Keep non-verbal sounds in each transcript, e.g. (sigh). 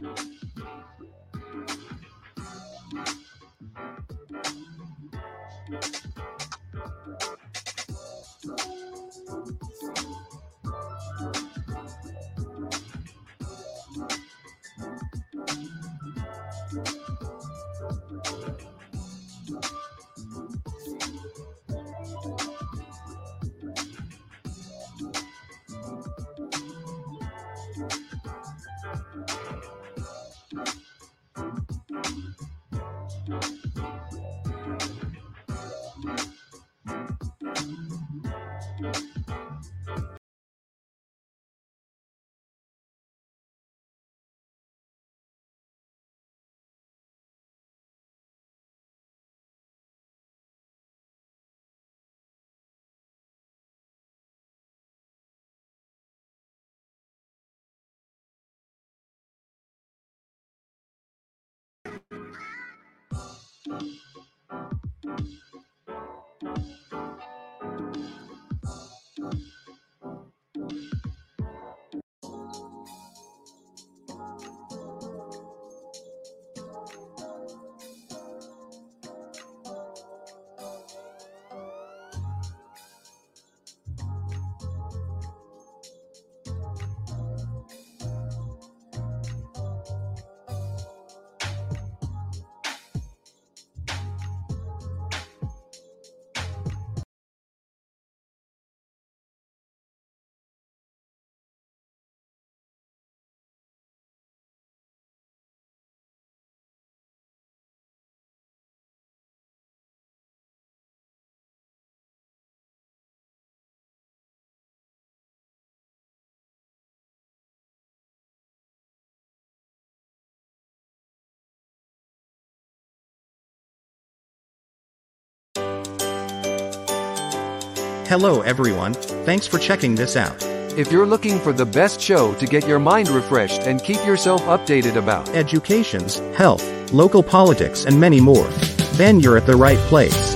Thank you. Thank you. Hello everyone, thanks for checking this out. If you're looking for the best show to get your mind refreshed and keep yourself updated about Educations, health, local politics and many more, then you're at the right place.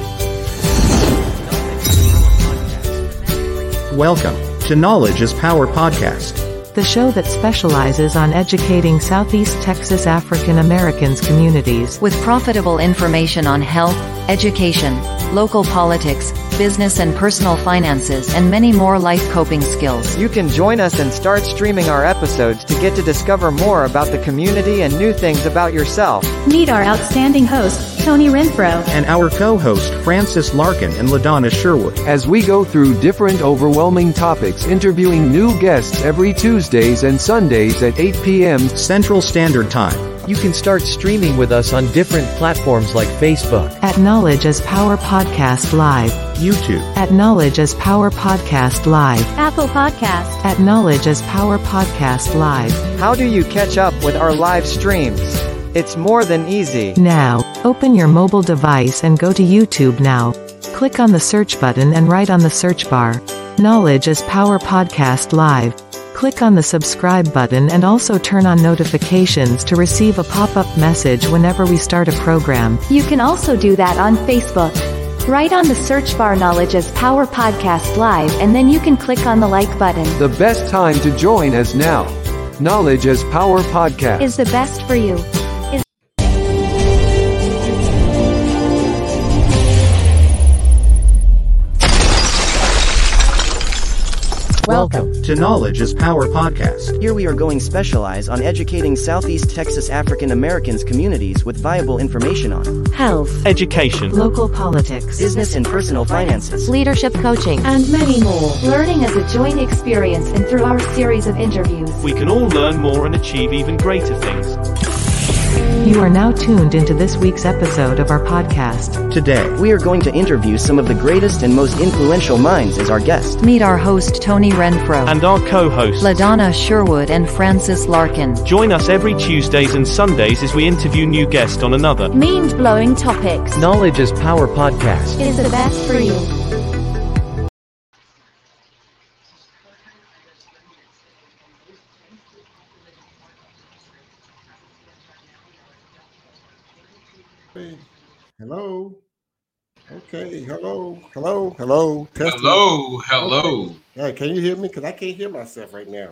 Welcome to Knowledge is Power podcast. the show that specializes on educating Southeast Texas African Americans communities. with profitable information on health, education, local politics, business and personal finances and many more life coping skills. You can join us and start streaming our episodes to get to discover more about the community and new things about yourself. Meet our outstanding host, Tony Renfro. And our co-host Francis Larkin and LaDonna Sherwood. as we go through different overwhelming topics interviewing new guests every Tuesdays and Sundays at 8 p.m. Central Standard Time. You can start streaming with us on different platforms like Facebook. At Knowledge as Power Podcast Live. YouTube. At Knowledge as Power Podcast Live. Apple Podcast. At Knowledge as Power Podcast Live. How do you catch up with our live streams? It's more than easy. Now, open your mobile device and go to YouTube now. Click on the search button and write on the search bar. Knowledge as Power Podcast Live. Click on the subscribe button and also turn on notifications to receive a pop-up message whenever we start a program. You can also do that on Facebook. Write on the search bar Knowledge as Power Podcast Live and then you can click on the like button. The best time to join is now. Knowledge as Power Podcast. Is the best for you. Welcome to Knowledge is Power podcast. Here we are going specialize on educating Southeast Texas African Americans communities with viable information on Health. education, Local politics. business and personal finances. Leadership coaching. And many more. Learning as a joint experience and through our series of interviews. we can all learn more and achieve even greater things. You are now tuned into this week's episode of our podcast. Today, We are going to interview some of the greatest and most influential minds as our guest. Meet our host Tony Renfro, And our co-hosts. LaDonna Sherwood and Francis Larkin. Join us every Tuesdays and Sundays as we interview new guests on another. Mind blowing topics. Knowledge is Power podcast. Is the best for you. Hello. Okay. Hello. Hello. Hello. Testing. Hello, hello. Hey, can you hear me? Because I can't hear myself right now.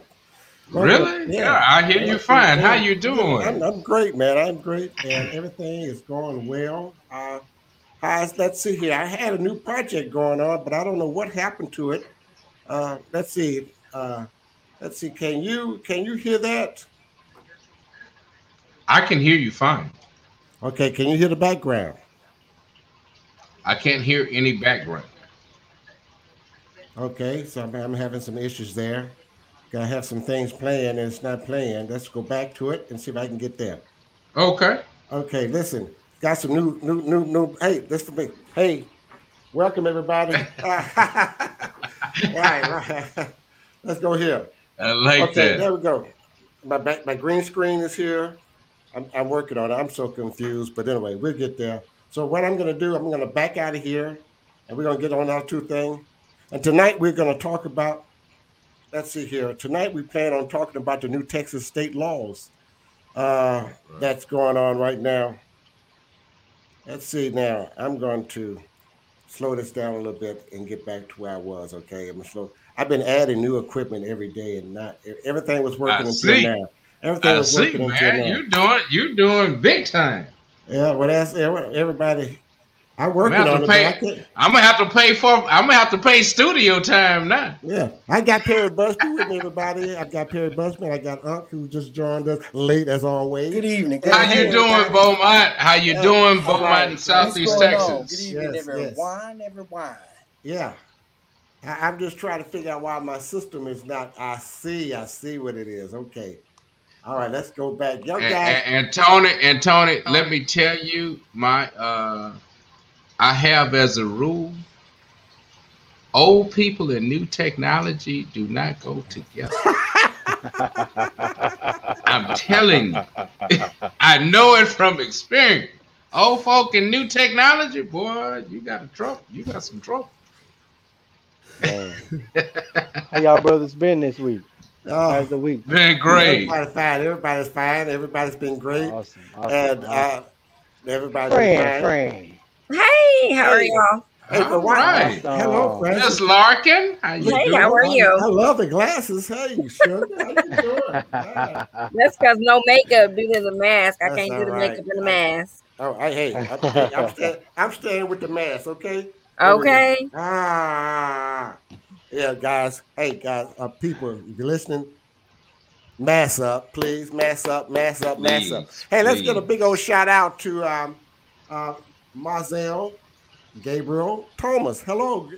Really? Yeah, I hear you fine. How you doing? I'm, I'm great, man. I'm great, and everything is going well. Uh, how's, let's see here. I had a new project going on, but I don't know what happened to it. Uh, let's see. Uh, let's see. Can you can you hear that? I can hear you fine. Okay. Can you hear the background? I can't hear any background. Okay, so I'm, I'm having some issues there. Gotta have some things playing and it's not playing. Let's go back to it and see if I can get there. Okay. Okay, listen. Got some new, new, new, new. Hey, this for me. Hey, welcome everybody. (laughs) (laughs) right, right. (laughs) Let's go here. I like okay, that. there we go. My back, my green screen is here. I'm, I'm working on it. I'm so confused, but anyway, we'll get there. So what I'm going to do, I'm going to back out of here, and we're going to get on our two thing. And tonight we're going to talk about. Let's see here. Tonight we plan on talking about the new Texas state laws uh, that's going on right now. Let's see now. I'm going to slow this down a little bit and get back to where I was. Okay, I'm slow. I've been adding new equipment every day, and not everything was working I until see. now. Everything I was see, working until man. now. You're doing you're doing big time. Yeah, well, that's everybody. I work I'm gonna, on have it. to I I'm gonna have to pay for I'm gonna have to pay studio time now. Yeah, I got Perry Busby with me, everybody. I got Perry Busby. I got Unc who just joined us late as always. Good evening. How you doing, Beaumont? How you doing, Beaumont in Southeast Texas? Good evening, Yes, yes. everyone. Everyone. Yeah, I, I'm just trying to figure out why my system is not. I see, I see what it is. Okay, all right, let's go back. Young And, guy, and, and Tony, and Tony, let me tell you, my uh, I have as a rule, old people and new technology do not go together. (laughs) I'm telling you, (laughs) I know it from experience. Old folk and new technology, boy, you got a trouble. You got some trouble. How y'all brothers been this week? Oh, How's the week? Been great. Everybody's fine. Everybody's fine. Everybody's been great, Awesome. awesome, and awesome. uh, everybody's Fran, fine. Fran. Hey, how are y'all? Hey, but All right. Hello, Francis. Miss Larkin, how you Hey, doing? how are you? I love the glasses. Hey, sugar, how you doing? Yeah. (laughs) That's because no makeup due to the mask. I That's can't do the right. makeup in the mask. Oh, I, hey, I, hey, I'm, staying, I'm staying with the mask, okay? Okay. Ah, yeah, guys. Hey, guys, uh, people, if you're listening, mass up, please. Mass up, mass up, mass up. Hey, let's get a big old shout out to um, uh, Marzel Gabriel Thomas. Hello.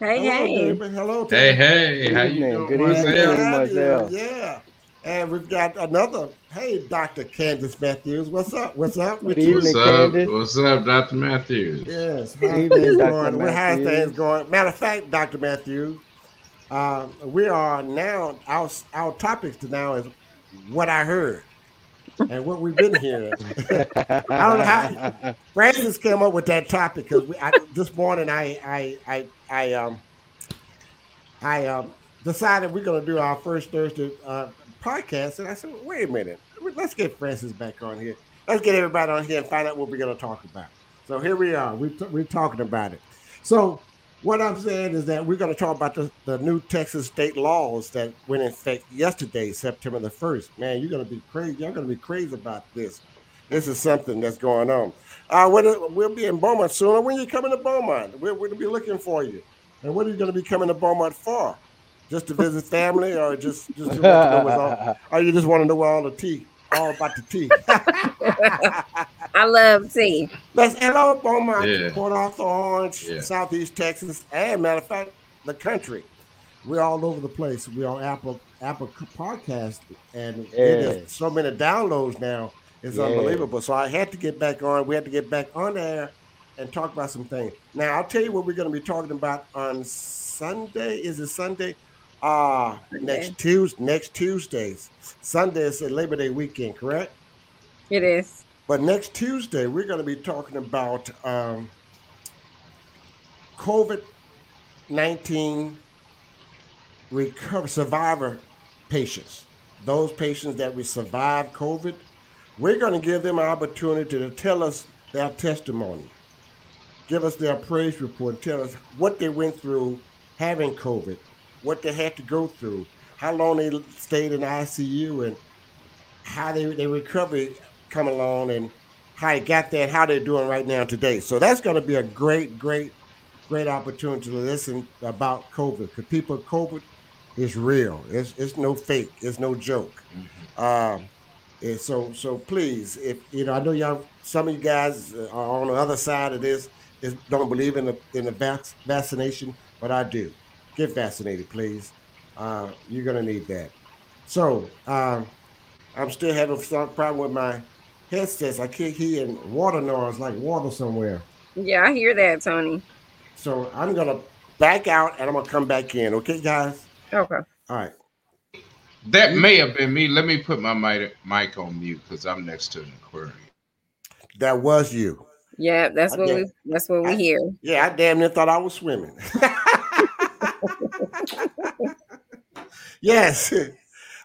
Hey, Hello, hey. Gabriel. Hello. to Hey, hey, how you evening. doing, Good evening. to Marcel? Hey, have you. Marzel. Yeah. And we've got another. Hey, Dr. Candace Matthews. What's up? What's up with Good you? What's up? Candace. What's up, Dr. Matthews? Yes, Good how's evening, things Dr. going? Well, How's Matthews. things going? Matter of fact, Dr. Matthews, uh, we are now our our topics to now is what I heard and what we've been hearing. I don't know how (laughs) Francis came up with that topic because this morning I I I I um I um decided we're gonna do our first Thursday uh, podcast, and I said, wait a minute, let's get Francis back on here. Let's get everybody on here and find out what we're gonna talk about. So here we are. We we're talking about it. So what I'm saying is that we're going to talk about the, the new Texas state laws that went in effect yesterday, September the 1st. Man, you're going to be crazy. You're going to be crazy about this. This is something that's going on. Uh, we'll be in Beaumont soon. When you coming to Beaumont, we're, we'll be looking for you. And what are you going to be coming to Beaumont for? Just to visit family, or just just to want to know what's all, (laughs) or you just want to know all the tea, all about the tea? (laughs) I love tea. Let's hello Beaumont, Yeah. Port Arthur, Orange, Yeah. Southeast Texas, and matter of fact, the country. We're all over the place. We're on Apple Apple Podcast, and it is so many downloads now. It's Yes. unbelievable. So I had to get back on. We had to get back on air and talk about some things. Now I'll tell you what we're going to be talking about on Sunday. Is it Sunday? Ah, next Tuesday. Next Tuesdays. Sunday is a Labor Day weekend, correct? It is. But next Tuesday, we're going to be talking about um, COVID 19 recover survivor patients. Those patients that we survived COVID, we're going to give them an opportunity to tell us their testimony, give us their praise report, tell us what they went through having COVID, what they had to go through, how long they stayed in the ICU and how they their recovery coming along and how they got there and how they're doing right now today. So that's going to be a great, great, great opportunity to listen about COVID because people, COVID is real. It's it's no fake. It's no joke. Um, and so so please, if you know, I know y'all, some of you guys are on the other side of this, is don't believe in the in the vac- vaccination, but I do. Get vaccinated, please. Uh, you're gonna need that. So um, I'm still having some problem with my headsets. I keep hearing water noise, like water somewhere. Yeah, I hear that, Tony. So I'm gonna back out and I'm gonna come back in. Okay, guys. Okay. All right. That may have been me. Let me put my mic, mic on mute because I'm next to an aquarium. That was you. Yeah, that's I what did- we that's what we hear. Yeah, I damn near thought I was swimming. (laughs) yes.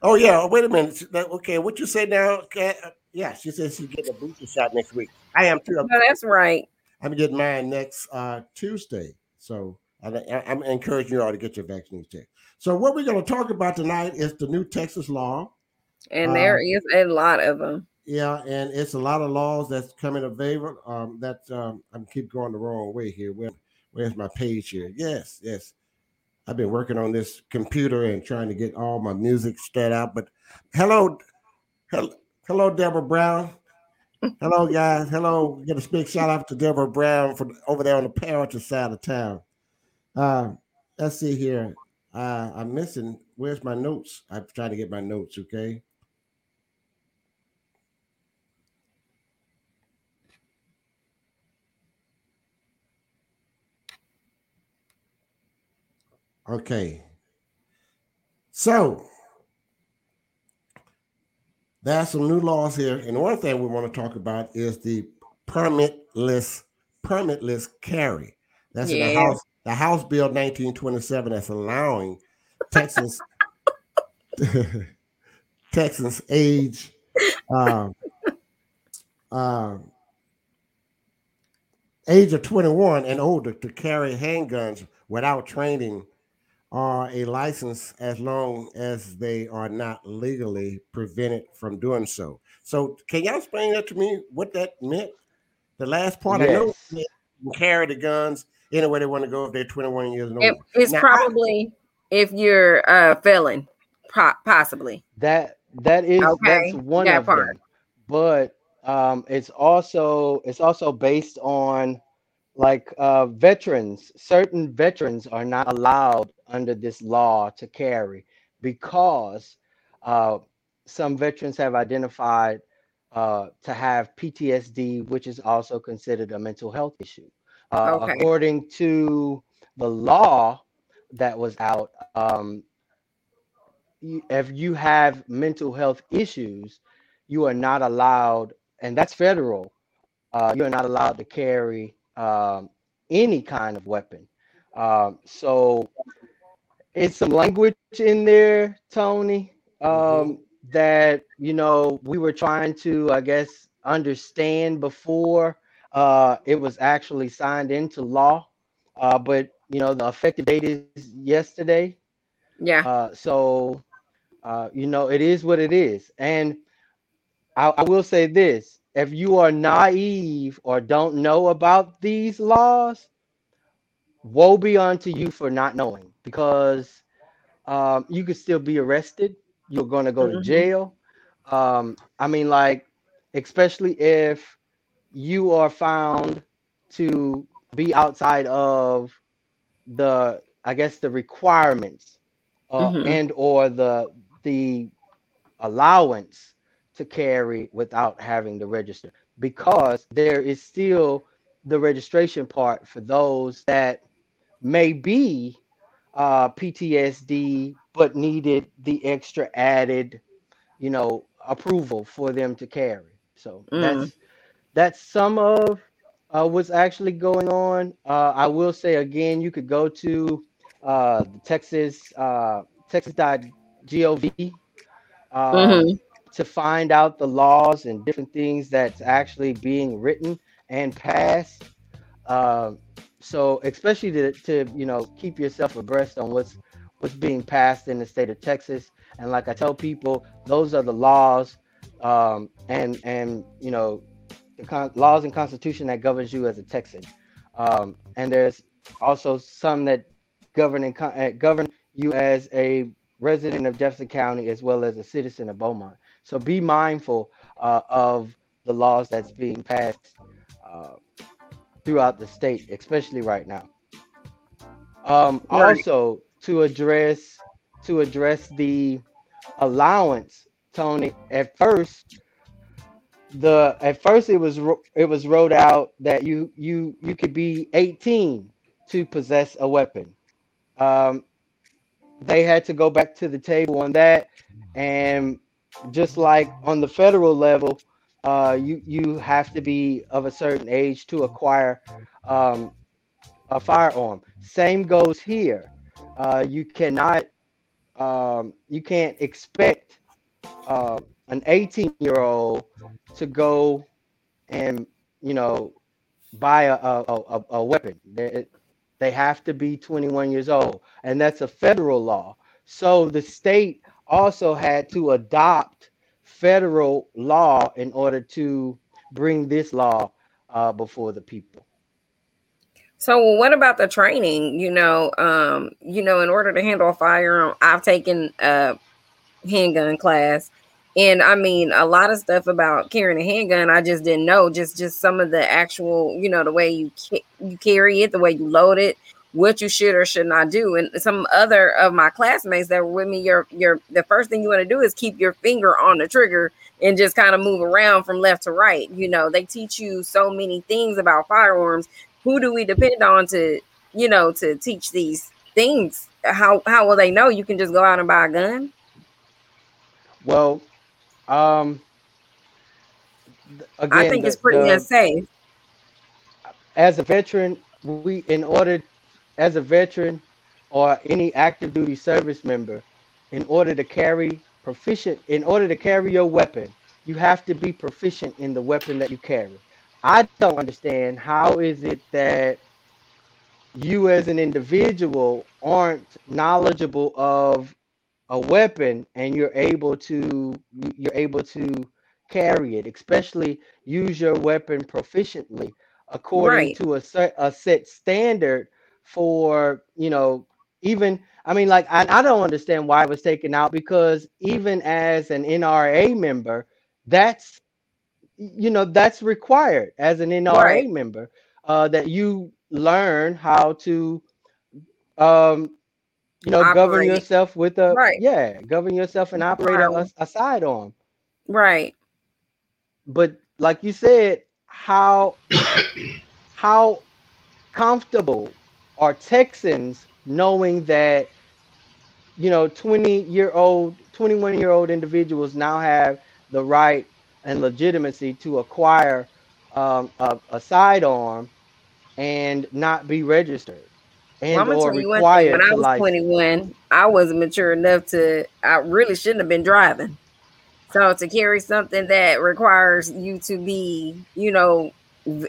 Oh yeah. Wait a minute. Okay, what you say now? Kat? Yeah, she says she's getting a booster shot next week. I am too. No, that's right. I'm getting mine next uh, Tuesday. So I, I'm encouraging you all to get your vaccines checked. So what we're going to talk about tonight is the new Texas law. And there Um, is a lot of them. Yeah, and it's a lot of laws that's coming available. Um, that um, I'm keep going the wrong way here. Where, where's my page here? Yes, yes. I've been working on this computer and trying to get all my music set out. But hello, hello, hello, Deborah Brown. Hello, guys. Hello. Get a big shout out to Deborah Brown from over there on the Parrington side of town. Uh, let's see here. Uh, I'm missing. Where's my notes? I'm trying to get my notes. Okay. Okay. So there's some new laws here, and one thing we want to talk about is the permitless permitless carry. That's in the House, the House Bill 1927 that's allowing Texas (laughs) Texans age um, uh, age of 21 and older to carry handguns without training or a license as long as they are not legally prevented from doing so. So, can y'all explain that to me? What that meant? The last part I know they can carry the guns anywhere they want to go if they're 21 years old. It- it's Now, I- probably if you're a felon, possibly. That that is Okay, that's one that of part. them. But um it's also it's also based on like uh veterans, certain veterans are not allowed under this law to carry because uh some veterans have identified uh to have PTSD, which is also considered a mental health issue. Uh, Okay. according to the law that was out um if you have mental health issues, you are not allowed, and that's federal. Uh, you are not allowed to carry um, any kind of weapon. Um, so it's some language in there, Tony, um, that you know we were trying to, I guess, understand before uh, it was actually signed into law. Uh, but you know, the effective date is yesterday. Yeah. Uh, so, uh, you know, it is what it is. And I, I will say this if you are naive or don't know about these laws, woe be unto you for not knowing because um, you could still be arrested. You're going to go to Mhm. jail. Um, I mean, like, especially if you are found to be outside of the, I guess, the requirements uh, Mhm. and or the the allowance to carry without having to register because there is still the registration part for those that may be uh, PTSD but needed the extra added, you know, approval for them to carry. So Mm. that's that's some of uh, what's actually going on. Uh, I will say again, you could go to uh, the Texas uh, Texas.gov uh, Mhm. to find out the laws and different things that's actually being written and passed. Uh, so especially to, to you know keep yourself abreast on what's what's being passed in the state of Texas. And like I tell people, those are the laws um, and and you know the con- laws and constitution that governs you as a Texan. Um, and there's also some that govern and con- uh, govern you as a resident of Jefferson County as well as a citizen of Beaumont. So be mindful uh, of the laws that's being passed uh, throughout the state, especially right now. Um, Right. also, to address to address the allowance, Tony. At first, the at first it was it was wrote out that you you you could be 18 to possess a weapon. Um, they had to go back to the table on that, and just like on the federal level, uh, you you have to be of a certain age to acquire um, a firearm. Same goes here. Uh, you cannot um, you can't expect uh, an 18 year old to go and you know buy a a, a, weapon. They have to be 21 years old, and that's a federal law. So the state also had to adopt federal law in order to bring this law uh, before the people. So what about the training? You know, um, you know, in order to handle a firearm, I've taken a handgun class, and I mean a lot of stuff about carrying a handgun. I just didn't know. Just just some of the actual, you know, the way you ca- you carry it, the way you load it, what you should or should not do. And some other of my classmates that were with me, your your the first thing you want to do is keep your finger on the trigger and just kind of move around from left to right. You know, they teach you so many things about firearms. Who do we depend on to you know to teach these things? How how will they know? You can just go out and buy a gun? Well, um, again, i think the- it's pretty the- unsafe. As a veteran, we in order as a veteran or any active duty service member, in order to carry proficient, in order to carry your weapon, you have to be proficient in the weapon that you carry. I don't understand how is it that you as an individual aren't knowledgeable of a weapon and you're able to you're able to carry it, especially use your weapon proficiently according Right. to a set a set standard for you know even I mean like I, I don't understand why it was taken out because even as an NRA member, that's you know that's required as an NRA Right. member uh, that you learn how to um you know govern yourself with a Right. yeah govern yourself and operate a, Firearm. a sidearm right but like you said how how comfortable are texans knowing that you know 20 year old 21 year old individuals now have the right and legitimacy to acquire um, a, a sidearm and not be registered and well, or thing. required When I was license. 21, I wasn't mature enough to. I really shouldn't have been driving. So to carry something that requires you to be, you know,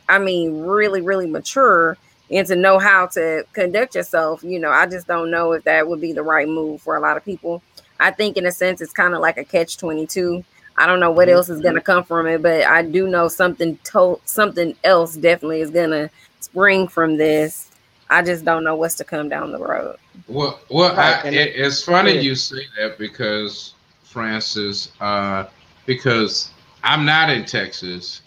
I mean, really, really mature and to know how to conduct yourself, you know, I just don't know if that would be the right move for a lot of people. I think, in a sense, it's kind of like a catch 22. I don't know what Mhm. else is going to come from it, but I do know something to- something else definitely is going to spring from this. I just don't know what's to come down the road. Well, well, Right, I, it, it- it's funny yeah. you say that because Francis, uh, because I'm not in Texas.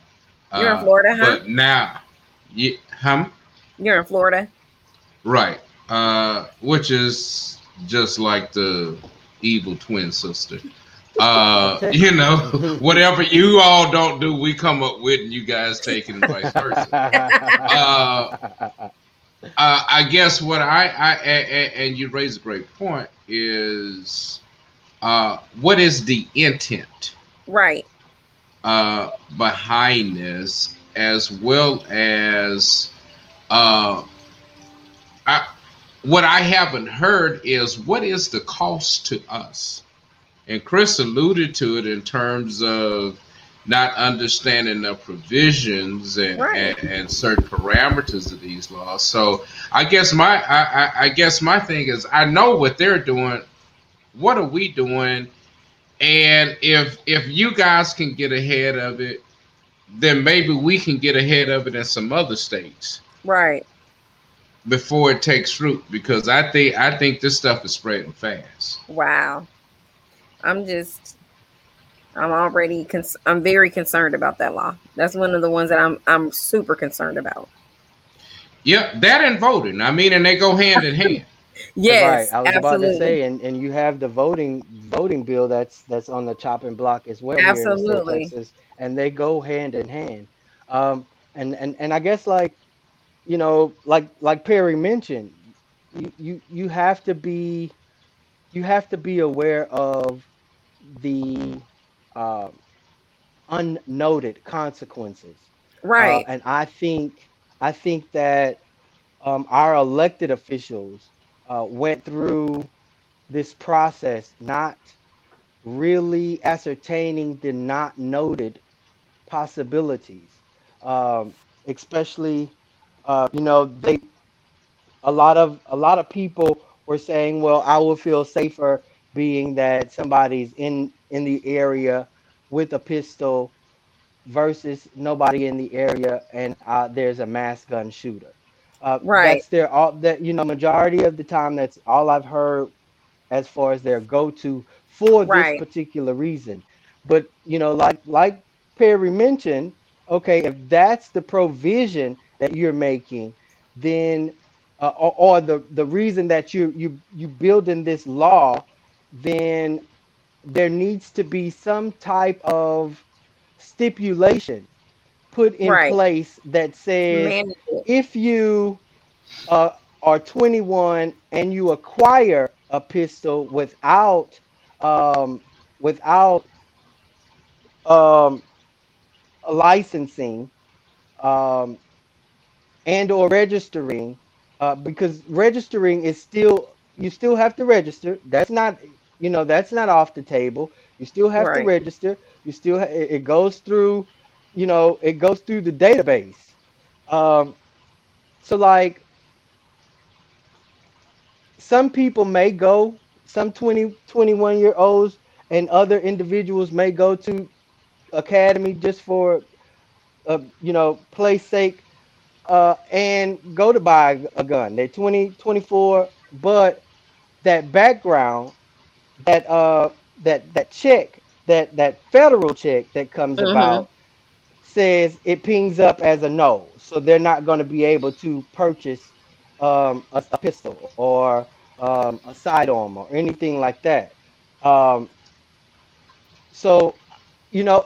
You're in uh, Florida, huh? But now, yeah, hum, You're in Florida. right, uh, which is just like the evil twin sister. Uh, (laughs) you know, whatever you all don't do, we come up with, and you guys take it, and vice versa. Uh, uh, I guess what I, I a- a- and you raise a great point is uh, what is the intent Right. uh, behind this, as well as uh, I, what I haven't heard is what is the cost to us, and Chris alluded to it in terms of not understanding the provisions and, Right. and, and certain parameters of these laws. So I guess my I, I, I guess my thing is I know what they're doing. What are we doing? And if if you guys can get ahead of it, then maybe we can get ahead of it in some other states Right. before it takes root, Because I think I think this stuff is spreading fast. Wow. I'm just I'm already cons- I'm very concerned about that law. That's one of the ones that I'm I'm super concerned about. Yep, that and voting. I mean, and they go hand in hand. Yes, (laughs) right. I was absolutely. about to say, and, and you have the voting voting bill that's that's on the chopping block as well. here in the state of Absolutely. Texas, and they go hand in hand. Um, and and and I guess like, you know, like like Perry mentioned, you you you have to be, you have to be aware of the uh, unnoted consequences. Right. Uh, and I think I think that um, our elected officials uh, went through this process not really ascertaining the not noted possibilities, um, especially uh, you know they a lot of a lot of people were saying, well, I will feel safer being that somebody's in in the area with a pistol versus nobody in the area and uh, there's a mass gun shooter. Uh, Right. That's their all that you know majority of the time. That's all I've heard as far as their go-to for Right. this particular reason. But you know, like like Perry mentioned, okay, if that's the provision that you're making, then uh, or, or the the reason that you you you building this law, then there needs to be some type of stipulation put in Right. place that says if you uh, are 21 and you acquire a pistol without um, without um, a licensing um, and or registering uh, because registering is still you still have to register. That's not you know that's not off the table. You still have to register. You still ha- it it goes through you know it goes through the database. Um, so like some people may go some 20 21 year olds and other individuals may go to academy just for uh, you know play sake uh, and go to buy a gun. They're 20 24 but that background that uh that that check that that federal check that comes Mhm. about says it pings up as a no. So they're not going to be able to purchase um, a, a pistol or um, a sidearm or anything like that. Um, so you know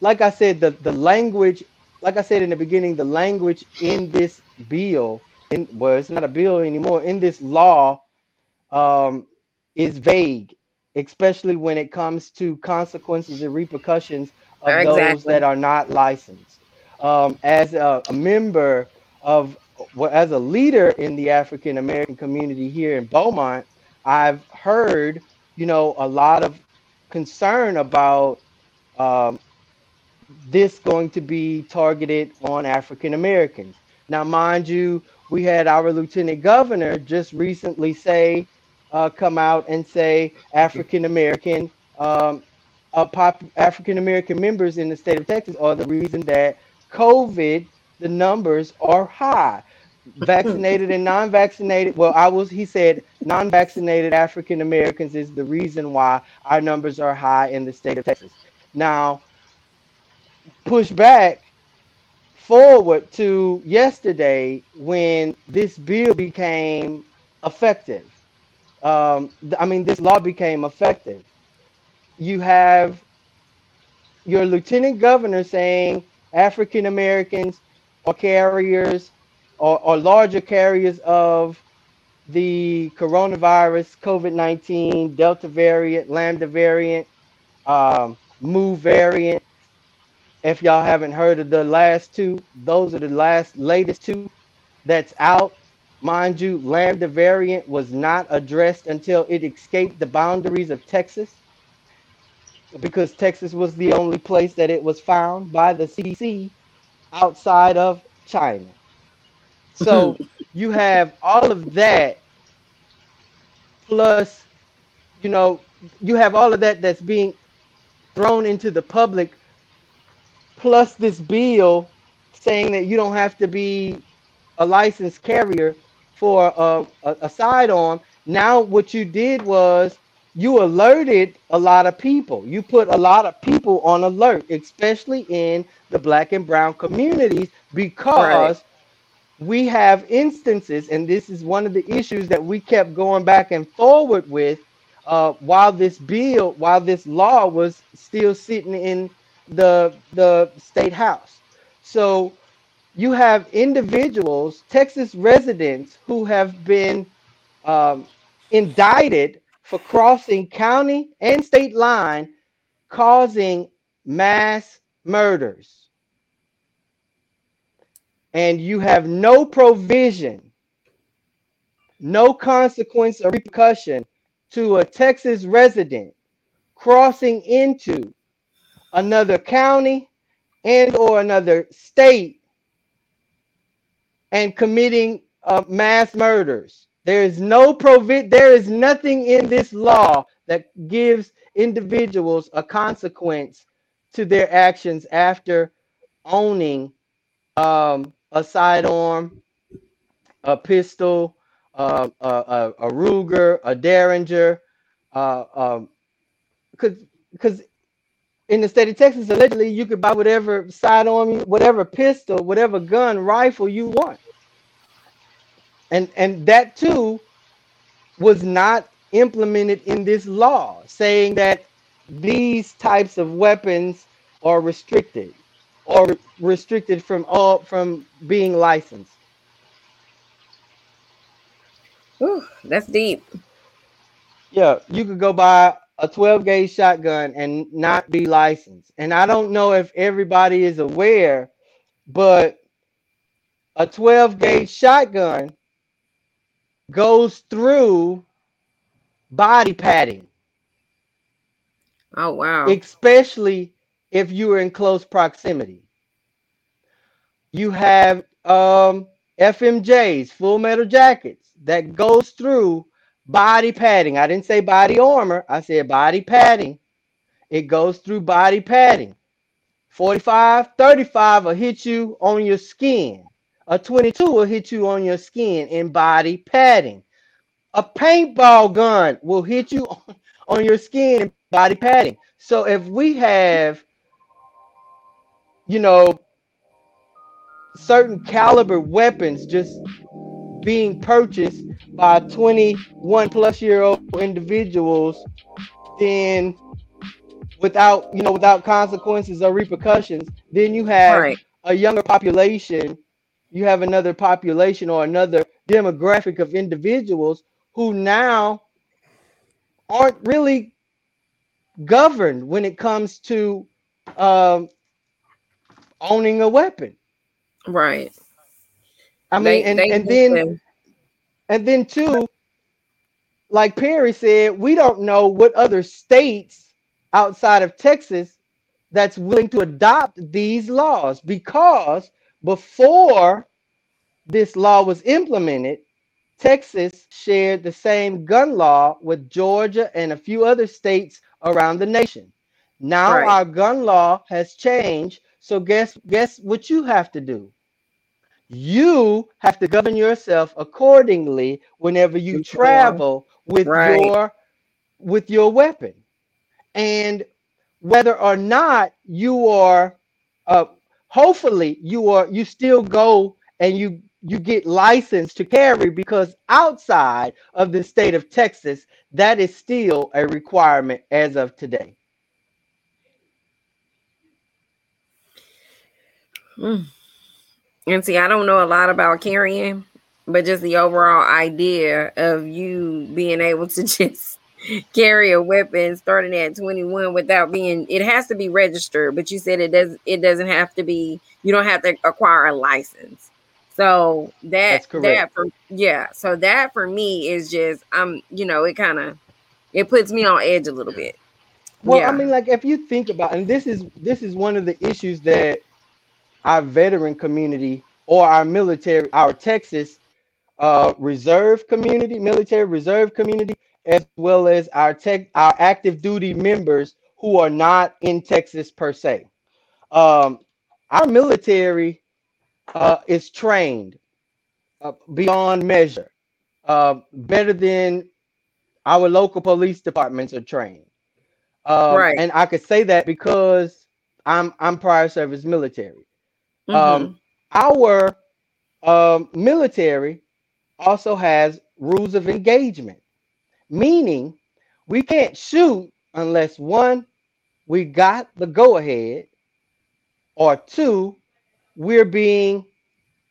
like i said the the language like i said in the beginning the language in this bill in well it's not a bill anymore. In this law um, is vague especially when it comes to consequences and repercussions of those that are not licensed. Um, as a, a member of well, as a leader in the African American community here in Beaumont, I've heard, you know, a lot of concern about um, this going to be targeted on African Americans. Now, mind you, we had our lieutenant governor just recently say, uh, come out and say African American, um, uh, pop African American members in the state of Texas are the reason that COVID, the numbers are high. Vaccinated and non-vaccinated. Well, I was. He said non-vaccinated African Americans is the reason why our numbers are high in the state of Texas. Now, push back forward to yesterday when this bill became effective. Um, I mean, this law became effective. You have your lieutenant governor saying African Americans are carriers or, or larger carriers of the coronavirus, COVID 19, Delta variant, Lambda variant, um, Mu variant. If y'all haven't heard of the last two, those are the last latest two that's out. Mind you, Lambda variant was not addressed until it escaped the boundaries of Texas. because Texas was the only place that it was found by the CDC outside of China. So (laughs) you have all of that plus you know you have all of that that's being thrown into the public plus this bill saying that you don't have to be a licensed carrier for a, a, a sidearm now what you did was you alerted a lot of people you put a lot of people on alert especially in the black and brown communities because right. we have instances and this is one of the issues that we kept going back and forward with uh, while this bill, while this law was still sitting in the the state house. So you have individuals, Texas residents, who have been um, indicted for crossing county and state line, causing mass murders. And you have no provision, no consequence or repercussion to a Texas resident crossing into another county and or another state and committing uh, mass murders. There is no provi- there is nothing in this law that gives individuals a consequence to their actions after owning um, a sidearm, a pistol, uh, a, a, Ruger, a Derringer, uh, um, because because in the state of Texas, allegedly you could buy whatever sidearm, whatever pistol, whatever gun, rifle you want, and and that too was not implemented in this law, saying that these types of weapons are restricted or restricted from all from being licensed. Whew, that's deep. Yeah, you could go buy a 12 gauge shotgun and not be licensed. And I don't know if everybody is aware, but a 12 gauge shotgun goes through body padding. Oh, wow. Especially if you are in close proximity. You have um, FMJs, full metal jackets that goes through body padding. I didn't say body armor, I said body padding. It goes through body padding. 45, 35 will hit you on your skin. A 22 will hit you on your skin in body padding. A paintball gun will hit you on, (laughs) on your skin in body padding. So if we have, you know, certain caliber weapons just being purchased by 21 plus year old individuals, then without you know without consequences or repercussions, then you have right. a younger population. You have another population or another demographic of individuals who now aren't really governed when it comes to um, owning a weapon. Right. I mean, they, and, they and then them. And then too, like Perry said, we don't know what other states outside of Texas that's willing to adopt these laws because before this law was implemented, Texas shared the same gun law with Georgia and a few other states around the nation. Now right. our gun law has changed. So guess guess what you have to do? You have to govern yourself accordingly whenever you travel with right. your with your weapon and whether or not you are uh, hopefully you are you still go and you you get licensed to carry because outside of the state of Texas that is still a requirement as of today. Mm. And see, I don't know a lot about carrying, but just the overall idea of you being able to (laughs) just carry a weapon starting at 21 without being it has to be registered, but you said it does it doesn't have to be you don't have to acquire a license. So that that for yeah, so that for me is just I'm you know, it kind of it puts me on edge a little bit. Well, Yeah. I mean, like if you think about, and this is this is one of the issues that our veteran community or our military, our Texas uh, reserve community, military reserve community, as well as our tech, our active duty members who are not in Texas per se. Um, our military uh, is trained uh, beyond measure, uh, better than our local police departments are trained. Um, Right. And I could say that because I'm I'm prior service military. Mhm. Um, our um, military also has rules of engagement, meaning we can't shoot unless one, we got the go ahead, or two, we're being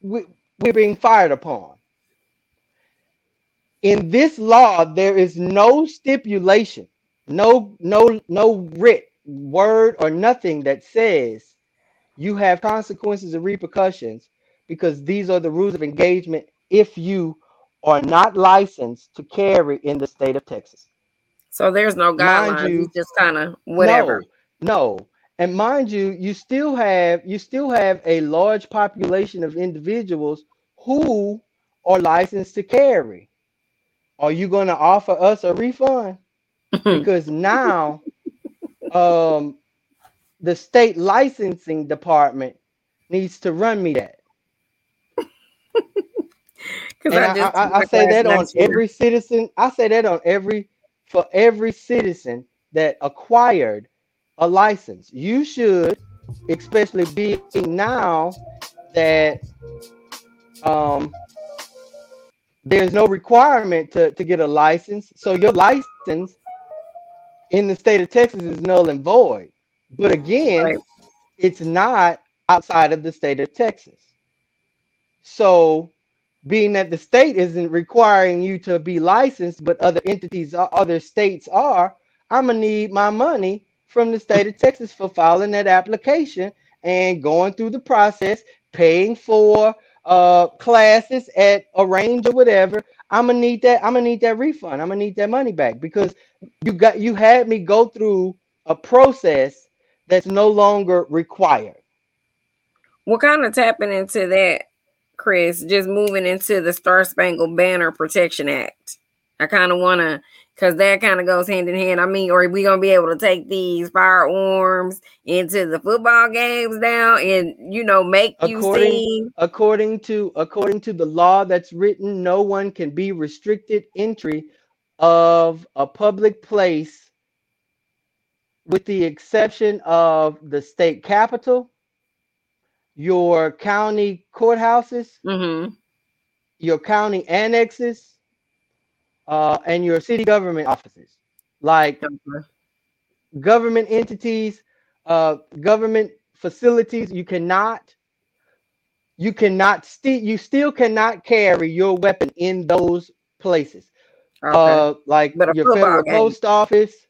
we, we're being fired upon. In this law, there is no stipulation, no no no writ word or nothing that says you have consequences and repercussions because these are the rules of engagement if you are not licensed to carry in the state of Texas. So there's no guidelines. you- it's just kind of whatever. No, no. And mind you, you still have you still have a large population of individuals who are licensed to carry. Are you going to offer us a refund? (laughs) because now um the state licensing department needs to run me that. (laughs) 'Cause And I I, I, I say that on year. every citizen. I say that on every for every citizen that acquired a license. You should, especially being now that um there's no requirement to, to get a license. So your license in the state of Texas is null and void. But again, it's not outside of the state of Texas. So being that the state isn't requiring you to be licensed, but other entities, are- other states are, I'm gonna need my money from the state of Texas for filing that application and going through the process, paying for uh classes at a range or whatever. I'm gonna need that. I'm gonna need that refund. I'm gonna need that money back because you got you had me go through a process that's no longer required. We're kind of tapping into that, Chris, just moving into the Star Spangled Banner Protection Act. I kind of want to, because that kind of goes hand in hand. I mean, are we going to be able to take these firearms into the football games now and, you know, make you see? according to according to the law that's written no one can be restricted entry of a public place with the exception of the state capitol your county courthouses Mm-hmm. your county annexes uh, and your city government offices. Like government entities uh, government facilities you cannot you cannot still you still cannot carry your weapon in those places. Uh like But your federal post office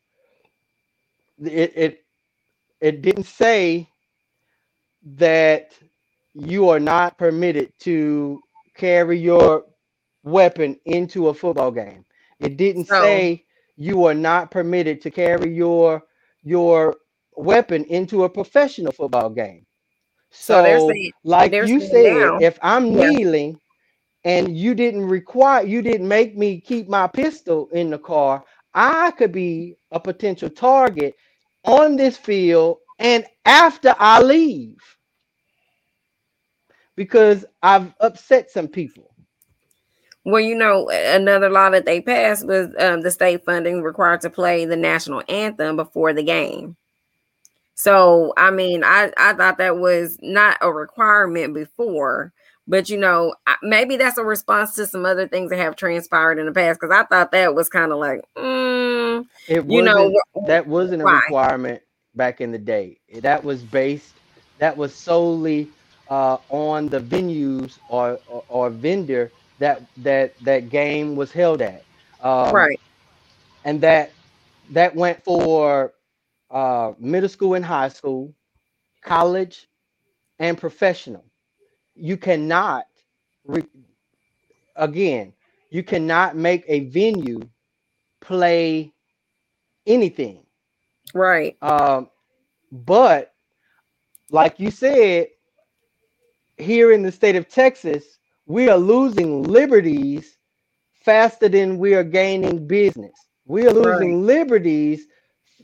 it it it didn't say that you are not permitted to carry your weapon into a football game. It didn't So- say you are not permitted to carry your your weapon into a professional football game. So so, saying- like you said now- if i'm Yeah. kneeling and you didn't require you didn't make me keep my pistol in the car i could be a potential target on this field and after i leave because i've upset some people Well, you know, another law that they passed was um, the state funding required to play the national anthem before the game. So, I mean, I, I thought that was not a requirement before, but you know, maybe that's a response to some other things that have transpired in the past. Because I thought that was kind of like, mm, it you know, that wasn't a why? requirement back in the day that was based that was solely uh, on the venues or, or or vendor that that that game was held at um, right. and that that went for uh, middle school and high school, college, and professional. You cannot, re- again, you cannot make a venue play anything Right. Um, but like you said, here in the state of Texas, we are losing liberties faster than we are gaining business. We are losing liberties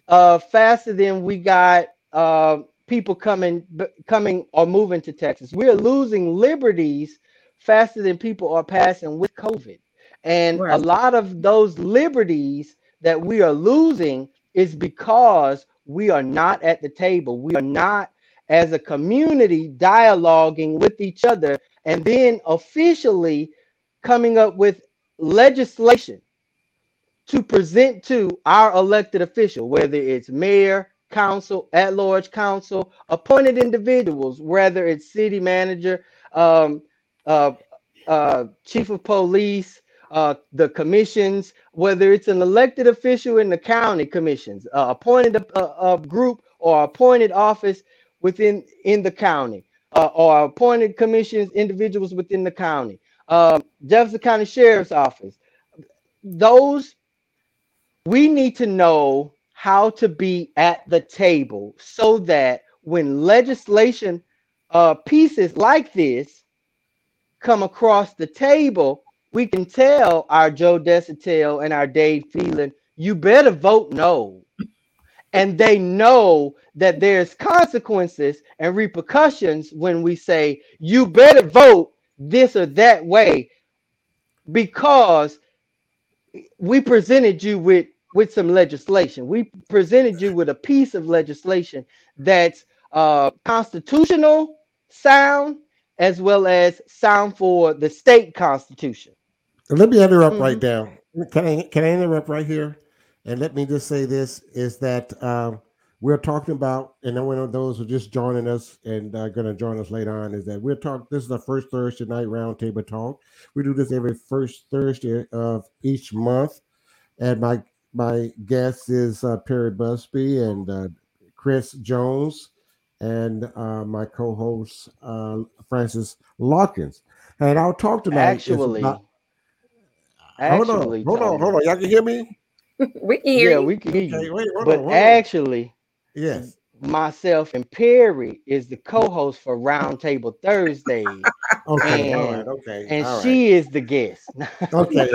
uh, faster than we got uh, people coming b- coming or moving to Texas. We are losing liberties faster than people are passing with COVID. And a lot of those liberties that we are losing is because we are not at the table. We are not as a community dialoguing with each other and then officially coming up with legislation to present to our elected official, whether it's mayor, council, at large council, appointed individuals, whether it's city manager, um, uh, uh, chief of police, uh, the commissions, whether it's an elected official in the county commissions, uh, appointed a, a, group or appointed office within in the county, uh, or appointed commissions, individuals within the county, uh, Jefferson County Sheriff's Office. Those we need to know how to be at the table so that when legislation uh, pieces like this come across the table, we can tell our Joe Deshotel and our Dade Phelan, you better vote no. And they know that there's consequences and repercussions when we say, you better vote this or that way because we presented you with with some legislation. We presented you with a piece of legislation that's uh, constitutional, sound, as well as sound for the state constitution. Let me interrupt Mm-hmm. right now. Can I can I interrupt right here? And let me just say this is that um, we're talking about, and I want those who are just joining us and uh, going to join us later on, is that we're talking. This is the first Thursday night roundtable talk. We do this every first Thursday of each month, and my my guest is uh, Perry Busby and uh, Chris Jones, and uh, my co-host uh, Francis Lawkins. And our talk tonight is Actually, hold on, hold on, hold on. Y'all can hear me? (laughs) we can hear yeah, you. we can hear you. Okay, wait, hold but on, hold on. actually, Yes. myself and Perry is the co-host for Roundtable Thursdays. (laughs) Okay, all and, right, okay, and all right. she is the guest. Okay.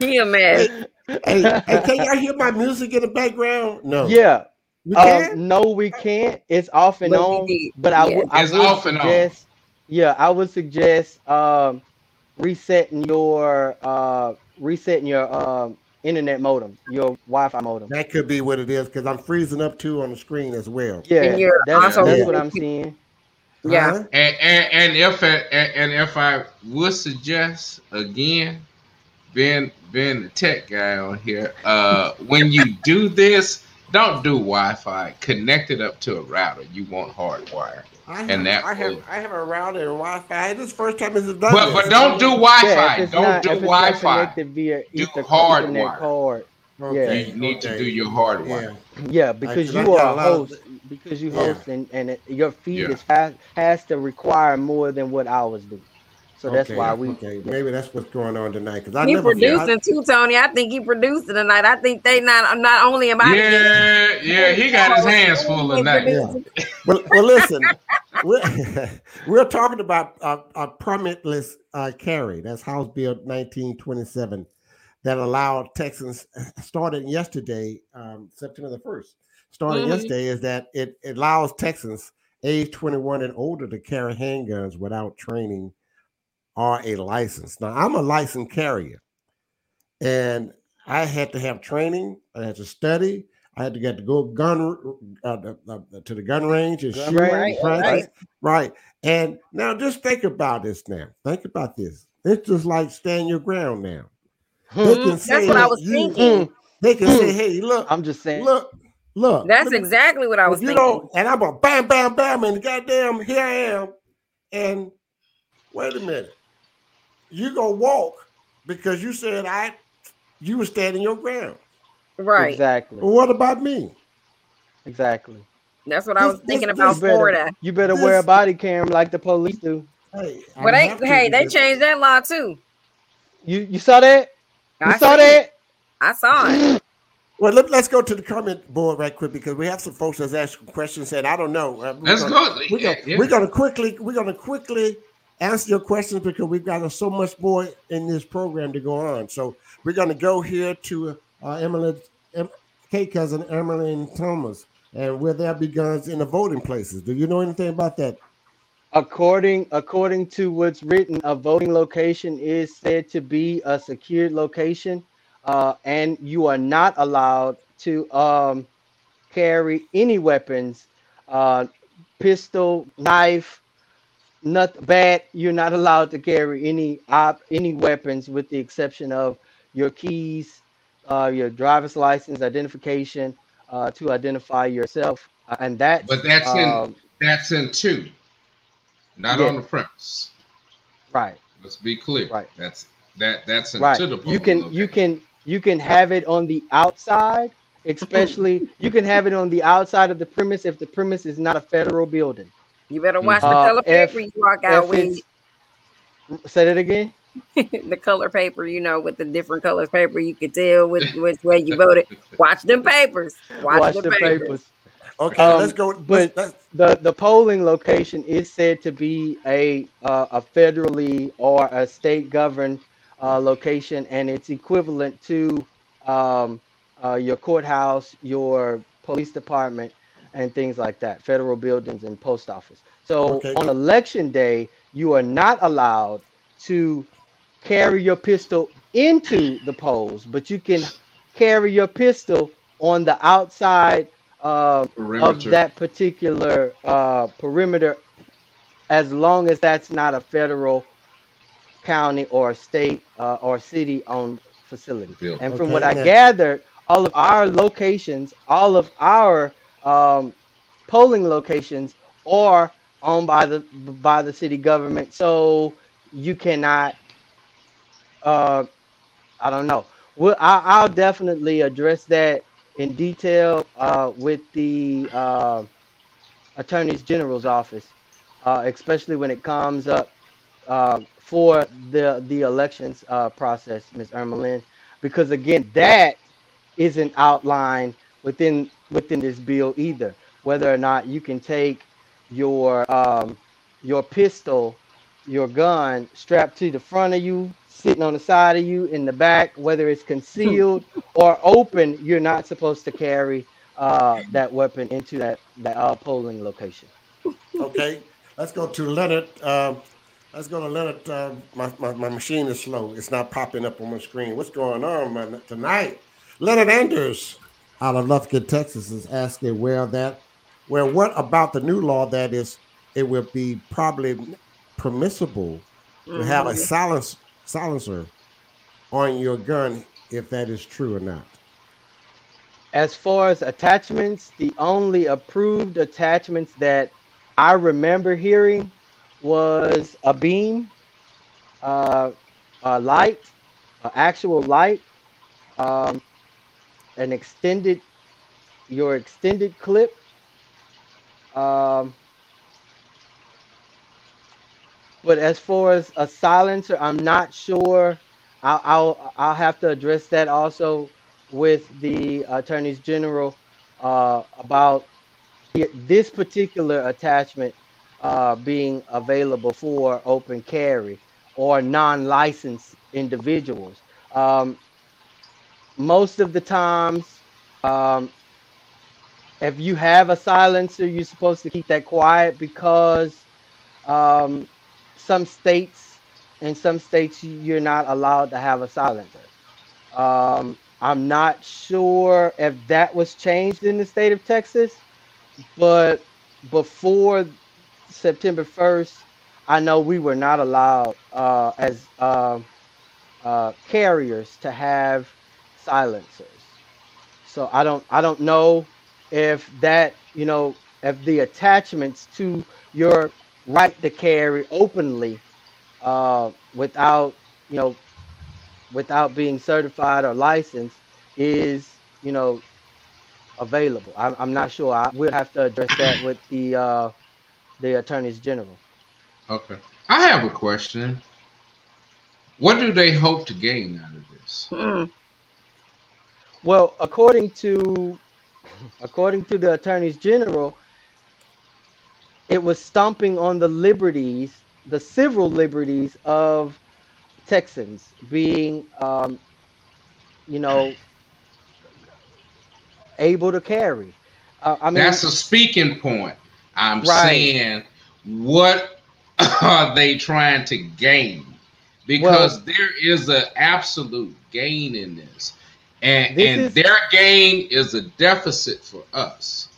Can you imagine? hey, hey, can y'all hear my music in the background? No. Yeah. You Uh, can? no, we can't. It's off and But on. But I Yeah. would I It's would off and on. suggest, yeah, I would suggest um, resetting your uh, resetting your um, internet modem, your Wi-Fi modem. That could be what it is because I'm freezing up too on the screen as well. Yeah, that's, also- that's what I'm seeing. Yeah. Huh? And, and, and if I, and, and if I would suggest again, being being the tech guy on here, uh, when you do this, don't do Wi-Fi. Connect it up to a router. You want hardwire. I have, And that I have I have a router and Wi-Fi. This is the first time it's done. But this. but don't do Wi-Fi. if it's don't not, do if Wi-Fi. connected via Do Ether, hardwire. Ethernet card. Okay, You need to do your hardwire. Yeah. Yeah, because I you got are a a of- host. Because you Yeah. host and, and it, your feed Yeah. is fast, has to require more than what ours do. So that's why we. Okay, maybe that's what's going on tonight. Because I He never. producing too, Tony. I think he producing tonight. I think they not not only am I Yeah, yeah, he got his hands full tonight. Yeah. (laughs) well, well, listen, we're, (laughs) we're talking about a, a permitless uh, carry. That's House Bill 1927 that allowed Texans (laughs) started yesterday, um, September the 1st. Started Mhm. yesterday is that it, it allows Texans age 21 and older to carry handguns without training or a license. Now, I'm a licensed carrier, and I had to have training. I had to study. I had to get to go gun uh, the- the- to the gun range and Gun shoot range, and practice. Right. And now just think about this now. Think about this. It's just like stand your ground now. They Mhm. can That's say what I that was you- thinking. They can say, hey, look, I'm just saying. look, look. That's look exactly what I was you thinking. know, and I'm a bam, bam, bam, and goddamn, here I am. And wait a minute, you gonna walk because you said I, you were standing your ground. right. Exactly. Well, what about me? Exactly. That's what I was thinking this- about this better- Florida. You better wear a body cam like the police do. Hey, I But they hey, they because- changed that law too. You you saw that? You I saw seen it. that? I saw it. (clears throat) Well, let, us go to the comment board right quick because we have some folks that's asking questions. Said I don't know. Uh, let's gonna, go. We're gonna, yeah. we're gonna quickly. We're gonna quickly answer your questions because we've got so much more in this program to go on. So we're gonna go here to uh, Emily, em, K cousin Emily and Thomas, and where there be guns in the voting places. Do you know anything about that? According according to what's written, a voting location is said to be a secured location, uh, and you are not allowed to um, carry any weapons, uh, pistol, knife, not bad. You're not allowed to carry any op, any weapons, with the exception of your keys, uh, your driver's license, identification uh, to identify yourself, uh, and that. But that's in um, that's in two not yeah. on the premise. Right. Let's be clear. Right. That's that that's in right. You can you can you can have it on the outside, especially you can have it on the outside of the premise if the premise is not a federal building. You better watch uh, the color paper you walk out with. Say that again. (laughs) the color paper, you know, with the different colors paper, you can tell which, which way you voted. Watch them papers. Watch, watch the, the papers. papers. Okay, um, let's go. But let's, the the polling location is said to be a uh, a federally or a state governed uh, location, and it's equivalent to um, uh, your courthouse, your police department, and things like that. Federal buildings and post office. So okay. on election day, you are not allowed to carry your pistol into the polls, but you can carry your pistol on the outside uh, of that particular uh, perimeter, as long as that's not a federal, county, or state uh, or city owned facility. And from okay. what I gathered, all of our locations, all of our um, polling locations are owned by the by the city government. So you cannot. Uh, I don't know. Well, I, I'll definitely address that in detail uh, with the uh, attorneys general's office, uh, especially when it comes up uh, for the the elections uh, process, Ms. Ermelin, because again, that isn't outlined within within this bill either. Whether or not you can take your um, your pistol, your gun strapped to the front of you sitting on the side of you in the back, whether it's concealed or open, you're not supposed to carry uh, that weapon into that that uh, polling location. Okay, let's go to Leonard. Uh, let's go to Leonard. Uh, my, my, my machine is slow; it's not popping up on my screen. What's going on man, tonight? Leonard Anders out of Lufkin, Texas, is asking where that, where what about the new law that is it will be probably permissible to have a mm-hmm. silence silencer on your gun if that is true or not. As far as attachments, the only approved attachments that I remember hearing was a beam, uh, a light, an actual light, um, an extended, your extended clip, um, but as far as a silencer, I'm not sure. I'll I'll, I'll have to address that also with the attorneys general uh, about this particular attachment uh, being available for open carry or non-licensed individuals. Um, most of the times, um, if you have a silencer, you're supposed to keep that quiet because um, some states, in some states, you're not allowed to have a silencer. Um, I'm not sure if that was changed in the state of Texas, but before September 1st, I know we were not allowed uh, as uh, uh, carriers to have silencers. So I don't I don't know if that you know if the attachments to your right to carry openly uh, without you know without being certified or licensed is you know available. I'm, I'm not sure. I will have to address that with the uh, the attorneys general. Okay, I have a question. What do they hope to gain out of this? Hmm. Well, according to according to the attorneys general, it was stomping on the liberties, the civil liberties of Texans being, um, you know, able to carry. Uh, I mean, That's a speaking point. I'm Right. saying, what are they trying to gain? Because Well- there is an absolute gain in this, and This and is- their gain is a deficit for us.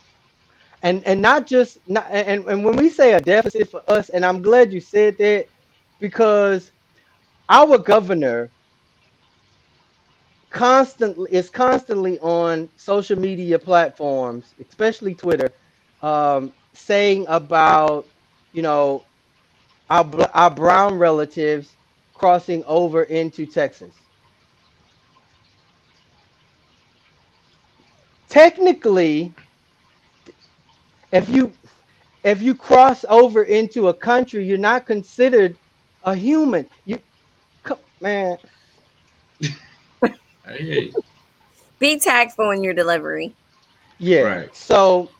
and and not just not and, and when we say a deficit for us and i'm glad you said that because our governor constantly is constantly on social media platforms especially twitter um, saying about you know our, our brown relatives crossing over into texas technically if you if you cross over into a country, you're not considered a human. You, man, (laughs) Hey, Be tactful in your delivery. yeah. Right. So,